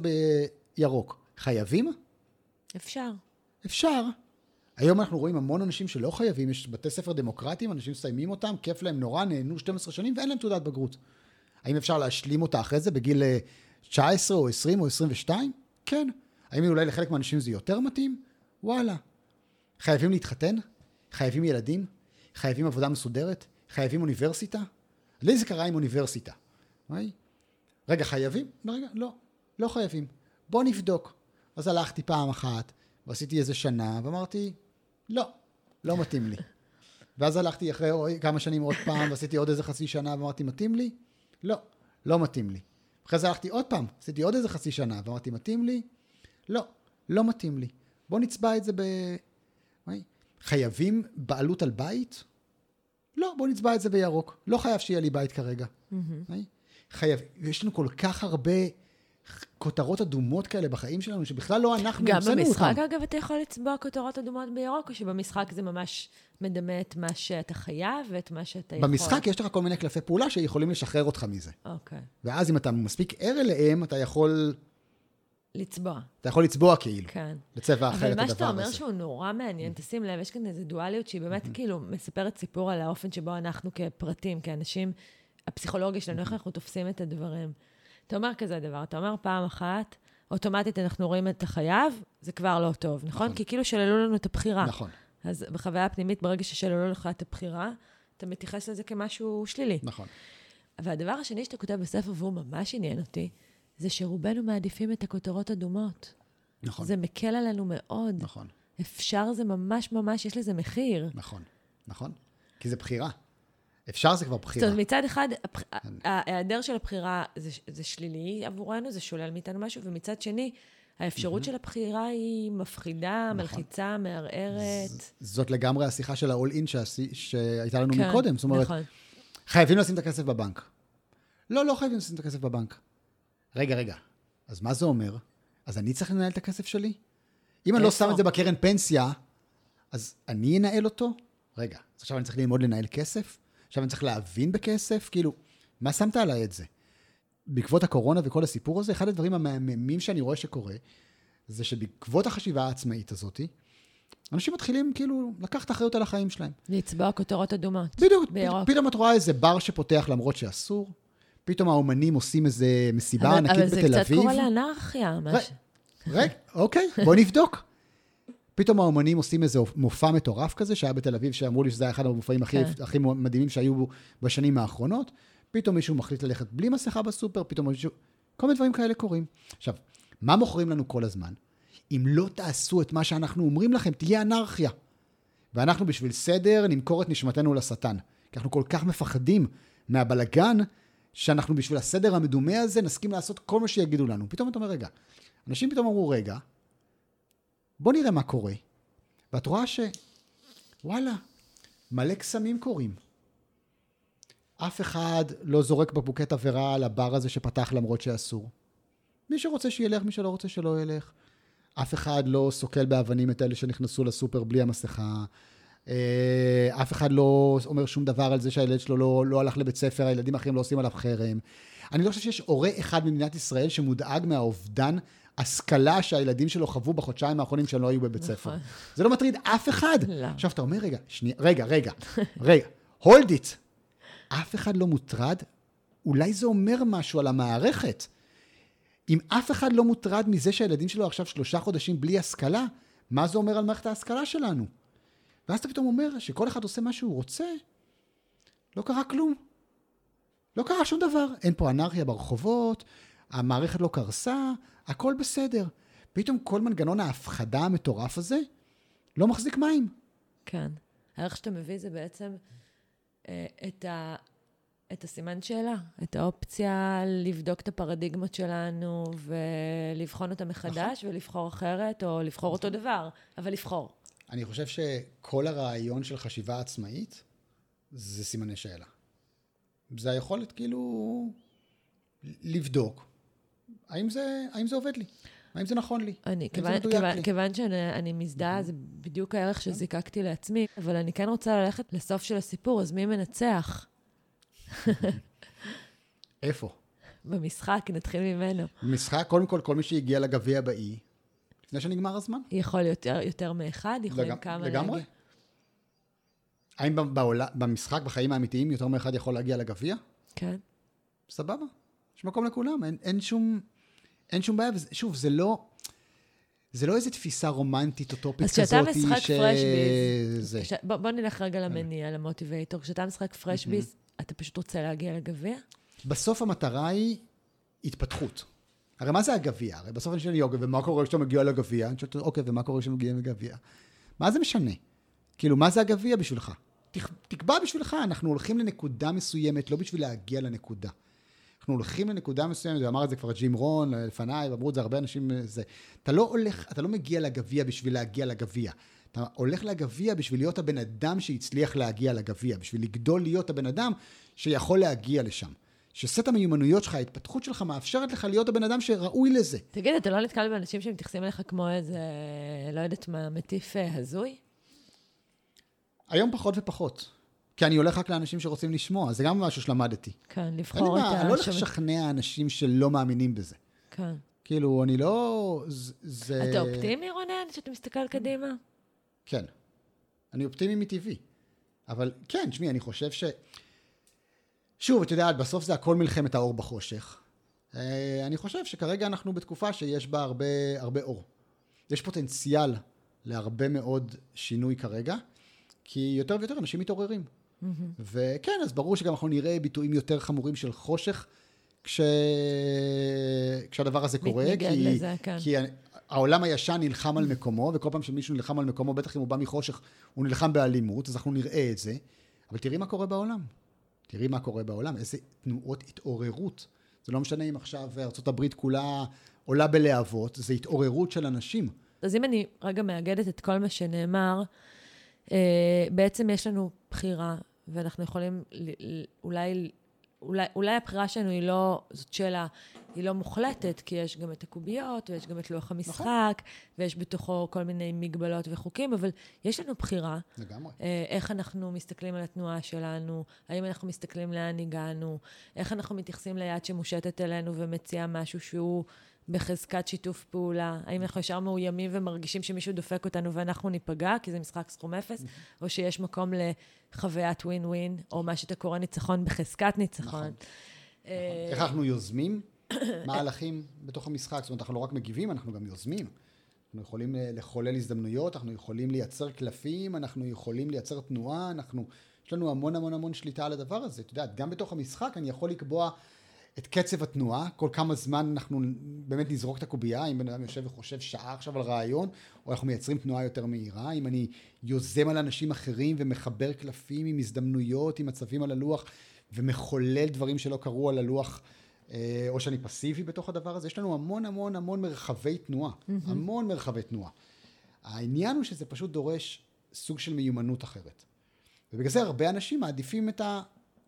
בירוק. חייבים? אפשר. אפשר. היום אנחנו רואים המון אנשים שלא חייבים, יש בתי ספר דמוקרטיים, אנשים מסיימים אותם, כיף להם נורא, נהנו 12 שנים ואין להם תעודת בגרות. האם אפשר להשלים אותה אחרי זה בגיל אה, 19 או 20 או 22? כן. האם אולי לחלק מהאנשים זה יותר מתאים? וואלה. חייבים להתחתן? חייבים ילדים? חייבים עבודה מסודרת? חייבים אוניברסיטה? לי זה קרה עם אוניברסיטה. רגע, חייבים? רגע, לא, לא חייבים. בוא נבדוק. אז הלכתי פעם אחת, ועשיתי איזה שנה, ואמרתי, לא, לא מתאים לי. ואז הלכתי אחרי כמה שנים עוד פעם, ועשיתי עוד איזה חצי שנה, ואמרתי, מתאים לי? לא, לא מתאים לי. אחרי זה הלכתי עוד פעם, עשיתי עוד איזה חצי שנה, ואמרתי, מתאים לי? לא, לא מתאים לי. בוא נצבע את זה ב... חייבים בעלות על בית? לא, בוא נצבע את זה בירוק. לא חייב שיהיה לי בית כרגע. אוקיי? חייב, יש לנו כל כך הרבה כותרות אדומות כאלה בחיים שלנו, שבכלל לא אנחנו גם המצאנו במשחק, אותם. אגב, אתה יכול לצבוע כותרות אדומות בירוק, או שבמשחק זה ממש מדמה את מה שאתה חייב ואת מה שאתה יכול? במשחק יש לך כל מיני קלפי פעולה שיכולים לשחרר אותך מזה. אוקיי. ואז אם אתה מספיק ער אליהם, אתה יכול, לצבוע, אתה יכול לצבוע כאילו, כן. בצבע אחר אבל את מה שאתה הדבר אומר הזה. Mm-hmm. שהוא נורא מעניין, תשים לב, יש כאן איזו דואליות שהיא באמת כאילו מספרת סיפור על האופן שבו אנחנו כפרטים, כאנשים, הפסיכולוגיה שלנו, איך אנחנו תופסים את הדברים. אתה אומר כזה דבר, אתה אומר פעם אחת, אוטומטית אנחנו רואים את החייב, זה כבר לא טוב, נכון? נכון. כי כאילו שללו לנו את הבחירה. נכון, אז בחוויה הפנימית, ברגע ששללו לך את הבחירה, אתה מתייחס לזה כמשהו שלילי. נכון. והדבר השני שאתה כותב בספר, והוא ממש עניין אותי, זה שרובנו מעדיפים את הכותרות אדומות. נכון, זה מקל עלינו מאוד. נכון, אפשר זה ממש ממש, יש לזה מחיר. נכון, נכון. כי זה בחירה. אפשר זה כבר זאת בחירה. אומרת, מצד אחד, הבח- ההיעדר של הבחירה זה, זה שלילי עבורנו, זה שולל מאיתנו משהו, ומצד שני, האפשרות של הבחירה היא מפחידה, נכון. מלחיצה, מערערת. זאת לגמרי השיחה של ה-all-in שעשי- שהייתה לנו כן, מקודם. זאת אומרת, נכון. חייבים לשים את הכסף בבנק. לא, לא חייבים לשים את הכסף בבנק. רגע, רגע, אז מה זה אומר? אז אני צריך לנהל את הכסף שלי? אם אני לא? שם את זה בקרן פנסיה, אז אני אנהל אותו? רגע, אז עכשיו אני צריך ללמוד לנהל כסף? עכשיו אני צריך להבין בכסף? כאילו, מה שמת עליי את זה? בעקבות הקורונה וכל הסיפור הזה, אחד הדברים המהממים שאני רואה שקורה, זה שבעקבות החשיבה העצמאית הזאת, אנשים מתחילים כאילו לקחת אחריות על החיים שלהם. לצבוע כותרות אדומות. בדיוק, בירוק. פתאום את רואה איזה בר שפותח למרות שאסור, פתאום האומנים עושים איזה מסיבה אבל, ענקית אבל זה בתל קצת אביב. קורא לאנרכיה. מה ש- רגע, אוקיי, בוא נבדוק. פתאום האומנים עושים איזה מופע מטורף כזה, שהיה בתל אביב, שאמרו לי שזה היה אחד המופעים הכי, כן. הכי מדהימים שהיו בשנים האחרונות. פתאום מישהו מחליט ללכת בלי מסכה בסופר, פתאום מישהו... כל מיני דברים כאלה קורים. עכשיו, מה מוכרים לנו כל הזמן? אם לא תעשו את מה שאנחנו אומרים לכם, תהיה אנרכיה. ואנחנו בשביל סדר נמכור את נשמתנו לשטן. כי אנחנו כל כך מפחדים מהבלגן, שאנחנו בשביל הסדר המדומה הזה נסכים לעשות כל מה שיגידו לנו. פתאום אתה אומר, רגע, אנשים פתאום אמרו, רגע, בוא נראה מה קורה. ואת רואה ש... וואלה, מלא קסמים קורים. אף אחד לא זורק בקבוקי תבערה על הבר הזה שפתח למרות שאסור. מי שרוצה שילך, מי שלא רוצה שלא ילך. אף אחד לא סוקל באבנים את אלה שנכנסו לסופר בלי המסכה. אה, אף אחד לא אומר שום דבר על זה שהילד שלו לא, לא הלך לבית ספר, הילדים האחרים לא עושים עליו חרם. אני לא חושב שיש הורה אחד במדינת ישראל שמודאג מהאובדן השכלה שהילדים שלו חוו בחודשיים האחרונים שהם לא היו בבית ספר. נכון. זה לא מטריד אף אחד. לא. עכשיו, אתה אומר, רגע, שנייה, רגע, רגע, רגע, hold it. אף אחד לא מוטרד? אולי זה אומר משהו על המערכת. אם אף אחד לא מוטרד מזה שהילדים שלו עכשיו שלושה חודשים בלי השכלה, מה זה אומר על מערכת ההשכלה שלנו? ואז אתה פתאום אומר שכל אחד עושה מה שהוא רוצה, לא קרה כלום. לא קרה שום דבר. אין פה אנרכיה ברחובות, המערכת לא קרסה, הכל בסדר. פתאום כל מנגנון ההפחדה המטורף הזה לא מחזיק מים. כן. הערך שאתה מביא זה בעצם אה, את, ה, את הסימן שאלה, את האופציה לבדוק את הפרדיגמות שלנו ולבחון אותה מחדש ולבחור אחרת, או לבחור אותו דבר, אבל לבחור. אני חושב שכל הרעיון של חשיבה עצמאית זה סימני שאלה. זה היכולת כאילו לבדוק האם זה, האם זה עובד לי, האם זה נכון לי, אני, כיוון, כיוון, לי. כיוון שאני אני מזדהה, זה בדיוק הערך שזיקקתי לעצמי, אבל אני כן רוצה ללכת לסוף של הסיפור, אז מי מנצח? *laughs* איפה? במשחק, נתחיל ממנו. במשחק, קודם כל, כל מי שהגיע לגביע באי, לפני שנגמר הזמן. יכול יותר, יותר מאחד, יכולים לגמ- כמה לגמרי. להגיע. האם בעולה, במשחק, בחיים האמיתיים, יותר מאחד יכול להגיע לגביע? כן. סבבה, יש מקום לכולם, אין, אין שום, אין שום בעיה, ושוב, זה לא, זה לא איזו תפיסה רומנטית אוטופית אז כזאת, כשאתה משחק פרשביז, זה. כש- בוא, בוא נלך רגע למניע, למוטיבייטור. כשאתה משחק פרשביז, אתה פשוט רוצה להגיע לגביע? בסוף המטרה היא התפתחות. הרי מה זה הגביע? הרי בסוף אני שואל יוגה, ומה קורה כשאתה מגיע לגביע? אני שואל, אוקיי, ומה קורה כשאתה מגיע לגביע? מה זה משנה? כאילו, מה זה הגביע בשבילך? תק- תקבע בשבילך, אנחנו הולכים לנקודה מסוימת, לא בשביל להגיע לנקודה. אנחנו הולכים לנקודה מסוימת, ואמר את זה כבר ג'ים רון לפניי, ואמרו את זה הרבה אנשים, זה, אתה לא הולך, אתה לא מגיע לגביע בשביל להגיע לגביע. אתה הולך לגביע בשביל להיות הבן אדם שהצליח להגיע לגביע, בשביל לגדול להיות הבן אדם שיכול להגיע לשם. שסט המיומנויות שלך, ההתפתחות שלך מאפשרת לך להיות הבן אדם שראוי לזה. תגיד, אתה לא נתקל באנשים שמתייחסים אליך כמו איזה, לא יודעת מה, מטיף אה, הזוי? היום פחות ופחות. כי אני הולך רק לאנשים שרוצים לשמוע, זה גם משהו שלמדתי. כן, לבחור את ה... אני לא הולך לשכנע אנשים שלא מאמינים בזה. כן. כאילו, אני לא... זה- זה... אתה אופטימי, רונן, שאתה מסתכל קדימה? כן. אני אופטימי מטבעי. אבל כן, תשמעי, אני חושב ש... שוב, את יודעת, בסוף זה הכל מלחמת האור בחושך. אה, אני חושב שכרגע אנחנו בתקופה שיש בה הרבה, הרבה אור. יש פוטנציאל להרבה מאוד שינוי כרגע, כי יותר ויותר אנשים מתעוררים. Mm-hmm. וכן, אז ברור שגם אנחנו נראה ביטויים יותר חמורים של חושך כש... כשהדבר הזה קורה. מתנגד כי, לזה, כן. כי העולם הישן נלחם על מקומו, וכל פעם שמישהו נלחם על מקומו, בטח אם הוא בא מחושך, הוא נלחם באלימות, אז אנחנו נראה את זה. אבל תראי מה קורה בעולם. תראי מה קורה בעולם, איזה תנועות התעוררות. זה לא משנה אם עכשיו ארה"ב כולה עולה בלהבות, זה התעוררות של אנשים. אז אם אני רגע מאגדת את כל מה שנאמר, אה, בעצם יש לנו בחירה, ואנחנו יכולים אולי, אולי, אולי הבחירה שלנו היא לא, זאת שאלה, היא לא מוחלטת, כי יש גם את הקוביות, ויש גם את לוח המשחק, נכון. ויש בתוכו כל מיני מגבלות וחוקים, אבל יש לנו בחירה. לגמרי. אה, איך אנחנו מסתכלים על התנועה שלנו, האם אנחנו מסתכלים לאן הגענו, איך אנחנו מתייחסים ליד שמושטת אלינו ומציעה משהו שהוא בחזקת שיתוף פעולה, האם אנחנו ישר מאוימים ומרגישים שמישהו דופק אותנו ואנחנו ניפגע, כי זה משחק סכום אפס, או שיש מקום לחוויית ווין ווין, או מה שאתה קורא ניצחון בחזקת ניצחון. נכון. אה, איך אנחנו יוזמים *coughs* מהלכים בתוך המשחק? זאת אומרת, אנחנו לא רק מגיבים, אנחנו גם יוזמים. אנחנו יכולים לחולל הזדמנויות, אנחנו יכולים לייצר קלפים, אנחנו יכולים לייצר תנועה, אנחנו... יש לנו המון המון המון שליטה על הדבר הזה. את יודעת, גם בתוך המשחק אני יכול לקבוע את קצב התנועה, כל כמה זמן אנחנו באמת נזרוק את הקובייה, אם בן אדם יושב וחושב שעה עכשיו על רעיון, או אנחנו מייצרים תנועה יותר מהירה, אם אני יוזם על אנשים אחרים ומחבר קלפים עם הזדמנויות, עם מצבים על הלוח, ומחולל דברים שלא קרו על הלוח, אה, או שאני פסיבי בתוך הדבר הזה, יש לנו המון המון המון מרחבי תנועה, mm-hmm. המון מרחבי תנועה. העניין הוא שזה פשוט דורש סוג של מיומנות אחרת. ובגלל זה הרבה אנשים מעדיפים את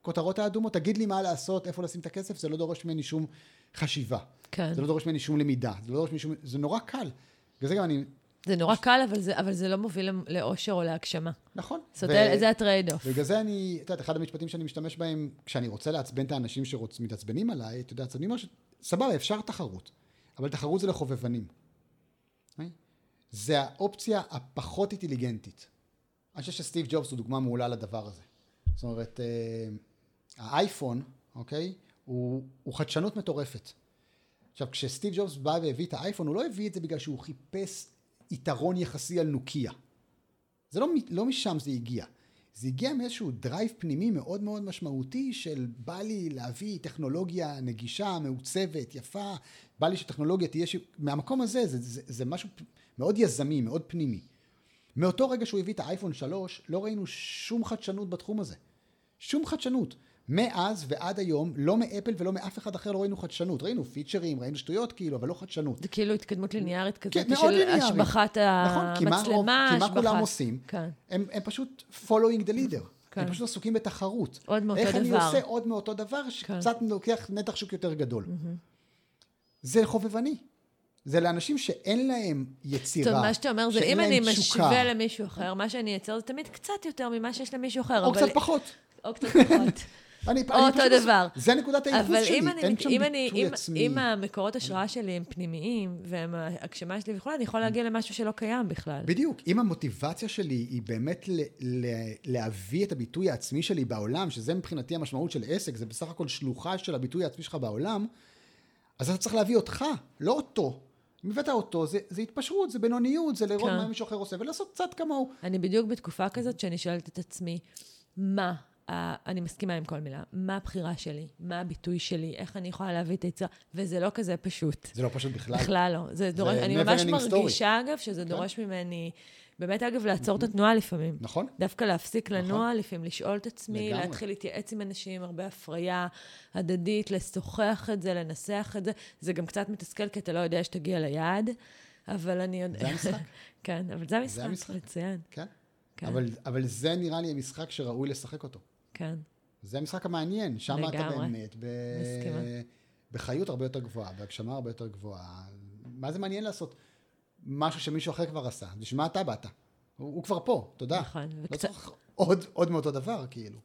הכותרות האדומות, תגיד לי מה לעשות, איפה לשים את הכסף, זה לא דורש ממני שום חשיבה. כן. זה לא דורש ממני שום למידה, זה לא דורש ממני שום... זה נורא קל. בגלל זה גם אני... זה נורא קל, אבל זה, אבל זה לא מוביל לאושר או להגשמה. נכון. זאת אומרת, זה ה trade off. בגלל זה אני, את יודעת, אחד המשפטים שאני משתמש בהם, כשאני רוצה לעצבן את האנשים שמתעצבנים עליי, אתה יודע, עצבנים משהו, סבבה, אפשר תחרות, אבל תחרות זה לחובבנים. אוקיי? זה האופציה הפחות אינטליגנטית. אני חושב שסטיב ג'ובס הוא דוגמה מעולה לדבר הזה. זאת אומרת, אה, האייפון, אוקיי, הוא, הוא חדשנות מטורפת. עכשיו, כשסטיב ג'ובס בא והביא את האייפון, הוא לא הביא את זה בגלל שהוא חיפש יתרון יחסי על נוקיה. זה לא, לא משם זה הגיע. זה הגיע מאיזשהו drive פנימי מאוד מאוד משמעותי של בא לי להביא טכנולוגיה נגישה, מעוצבת, יפה, בא לי שטכנולוגיה תהיה, ש... מהמקום הזה זה, זה, זה משהו מאוד יזמי, מאוד פנימי. מאותו רגע שהוא הביא את האייפון 3, לא ראינו שום חדשנות בתחום הזה. שום חדשנות. מאז ועד היום, לא מאפל ולא מאף אחד אחר לא ראינו חדשנות. ראינו פיצ'רים, ראינו שטויות כאילו, אבל לא חדשנות. זה כאילו התקדמות ליניארית כזאת, כן, של ליניארית. השבחת נכון, כי מה, המצלמה. כולם עושים? כן. הם, הם פשוט following the leader. כן. הם פשוט עסוקים בתחרות. עוד מאותו איך אני דבר. עושה עוד מאותו דבר, שקצת לוקח נתח שוק יותר גדול. Mm-hmm. זה חובבני. זה לאנשים שאין להם יצירה. טוב, מה שאתה אומר זה, אם אני תשוקה. משווה למישהו אחר, מה שאני אייצר זה תמיד קצת יותר ממה שיש למישהו אחר. או אבל- קצת פחות. או קצת פחות. *laughs* אני, או אני אותו דבר. זה נקודת אבל שלי, אם אני, אין שם אני, ביטוי אם, עצמי. אם המקורות השראה שלי הם פנימיים, והם ההגשמה שלי וכולי, אני יכולה להגיע למשהו שלא קיים בכלל. בדיוק, אם המוטיבציה שלי היא באמת ל- ל- להביא את הביטוי העצמי שלי בעולם, שזה מבחינתי המשמעות של עסק, זה בסך הכל שלוחה של הביטוי העצמי שלך בעולם, אז אתה צריך להביא אותך, לא אותו. אם הבאת אותו, זה, זה התפשרות, זה בינוניות, זה לראות כן. מה מישהו אחר עושה, ולעשות קצת כמוהו. אני בדיוק בתקופה כזאת שאני שואלת את עצמי, מה, אני מסכימה עם כל מילה, מה הבחירה שלי, מה הביטוי שלי, איך אני יכולה להביא את היצירה, וזה לא כזה פשוט. זה לא פשוט בכלל. בכלל לא. זה דורש, אני never ממש ending story. מרגישה, אגב, שזה דורש ממני, באמת, אגב, לעצור את התנועה לפעמים. נכון? דווקא להפסיק לנוע, לפעמים לשאול את עצמי, לגמרי. להתחיל להתייעץ עם אנשים, הרבה הפריה הדדית, לשוחח את זה, לנסח את זה. זה גם קצת מתסכל, כי אתה לא יודע שתגיע ליעד, אבל אני יודע... זה המשחק. *laughs* כן, אבל זה המשחק. מצוין. כן. כן. אבל, אבל זה נראה לי המשחק שראוי לשחק אותו. כן. זה המשחק המעניין, שם אתה לגמרי. באמת ב... מסכימה. בחיות הרבה יותר גבוהה, בהגשמה הרבה יותר גבוהה. מה זה מעניין לעשות משהו שמישהו אחר כבר עשה? בשביל מה אתה באת? הוא, הוא כבר פה, תודה. נכון, לא וקצת- צריך עוד, עוד מאותו דבר, כאילו.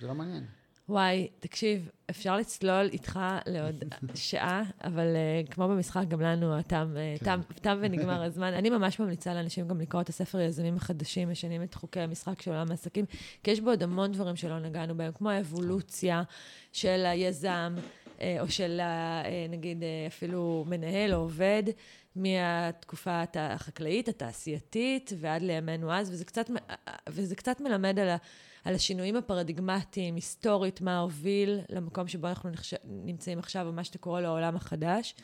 זה לא מעניין. וואי, תקשיב, אפשר לצלול איתך לעוד *laughs* שעה, אבל uh, כמו במשחק, גם לנו התם, כן. תם, תם ונגמר *laughs* הזמן. אני ממש ממליצה לאנשים גם לקרוא את הספר היזמים החדשים, משנים את חוקי המשחק של עולם העסקים, כי יש בו עוד המון דברים שלא נגענו בהם, כמו האבולוציה של היזם, uh, או של, uh, נגיד, uh, אפילו מנהל או עובד. מהתקופה החקלאית, התעשייתית, ועד לימינו אז, וזה קצת, וזה קצת מלמד על, ה, על השינויים הפרדיגמטיים, היסטורית, מה הוביל למקום שבו אנחנו נחש... נמצאים עכשיו, ומה שאתה קורא לו העולם החדש.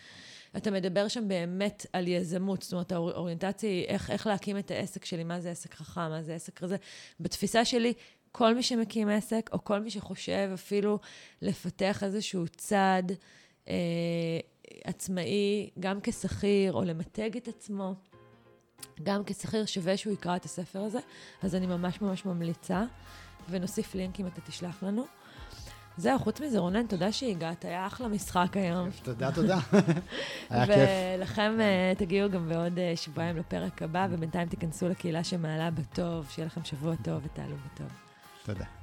אתה מדבר שם באמת על יזמות, זאת אומרת, האוריינטציה היא איך, איך להקים את העסק שלי, מה זה עסק חכם, מה זה עסק כזה. בתפיסה שלי, כל מי שמקים עסק, או כל מי שחושב אפילו לפתח איזשהו צעד אה, עצמאי, גם כשכיר, או למתג את עצמו, גם כשכיר, שווה שהוא יקרא את הספר הזה. אז אני ממש ממש ממליצה. ונוסיף לינק אם אתה תשלח לנו. זהו, חוץ מזה, רונן, תודה שהגעת, היה אחלה משחק היום. תודה, תודה. *laughs* היה כיף. ולכם אה, תגיעו גם בעוד אה, שבועיים לפרק הבא, ובינתיים תיכנסו לקהילה שמעלה בטוב, שיהיה לכם שבוע טוב ותעלו בטוב. תודה.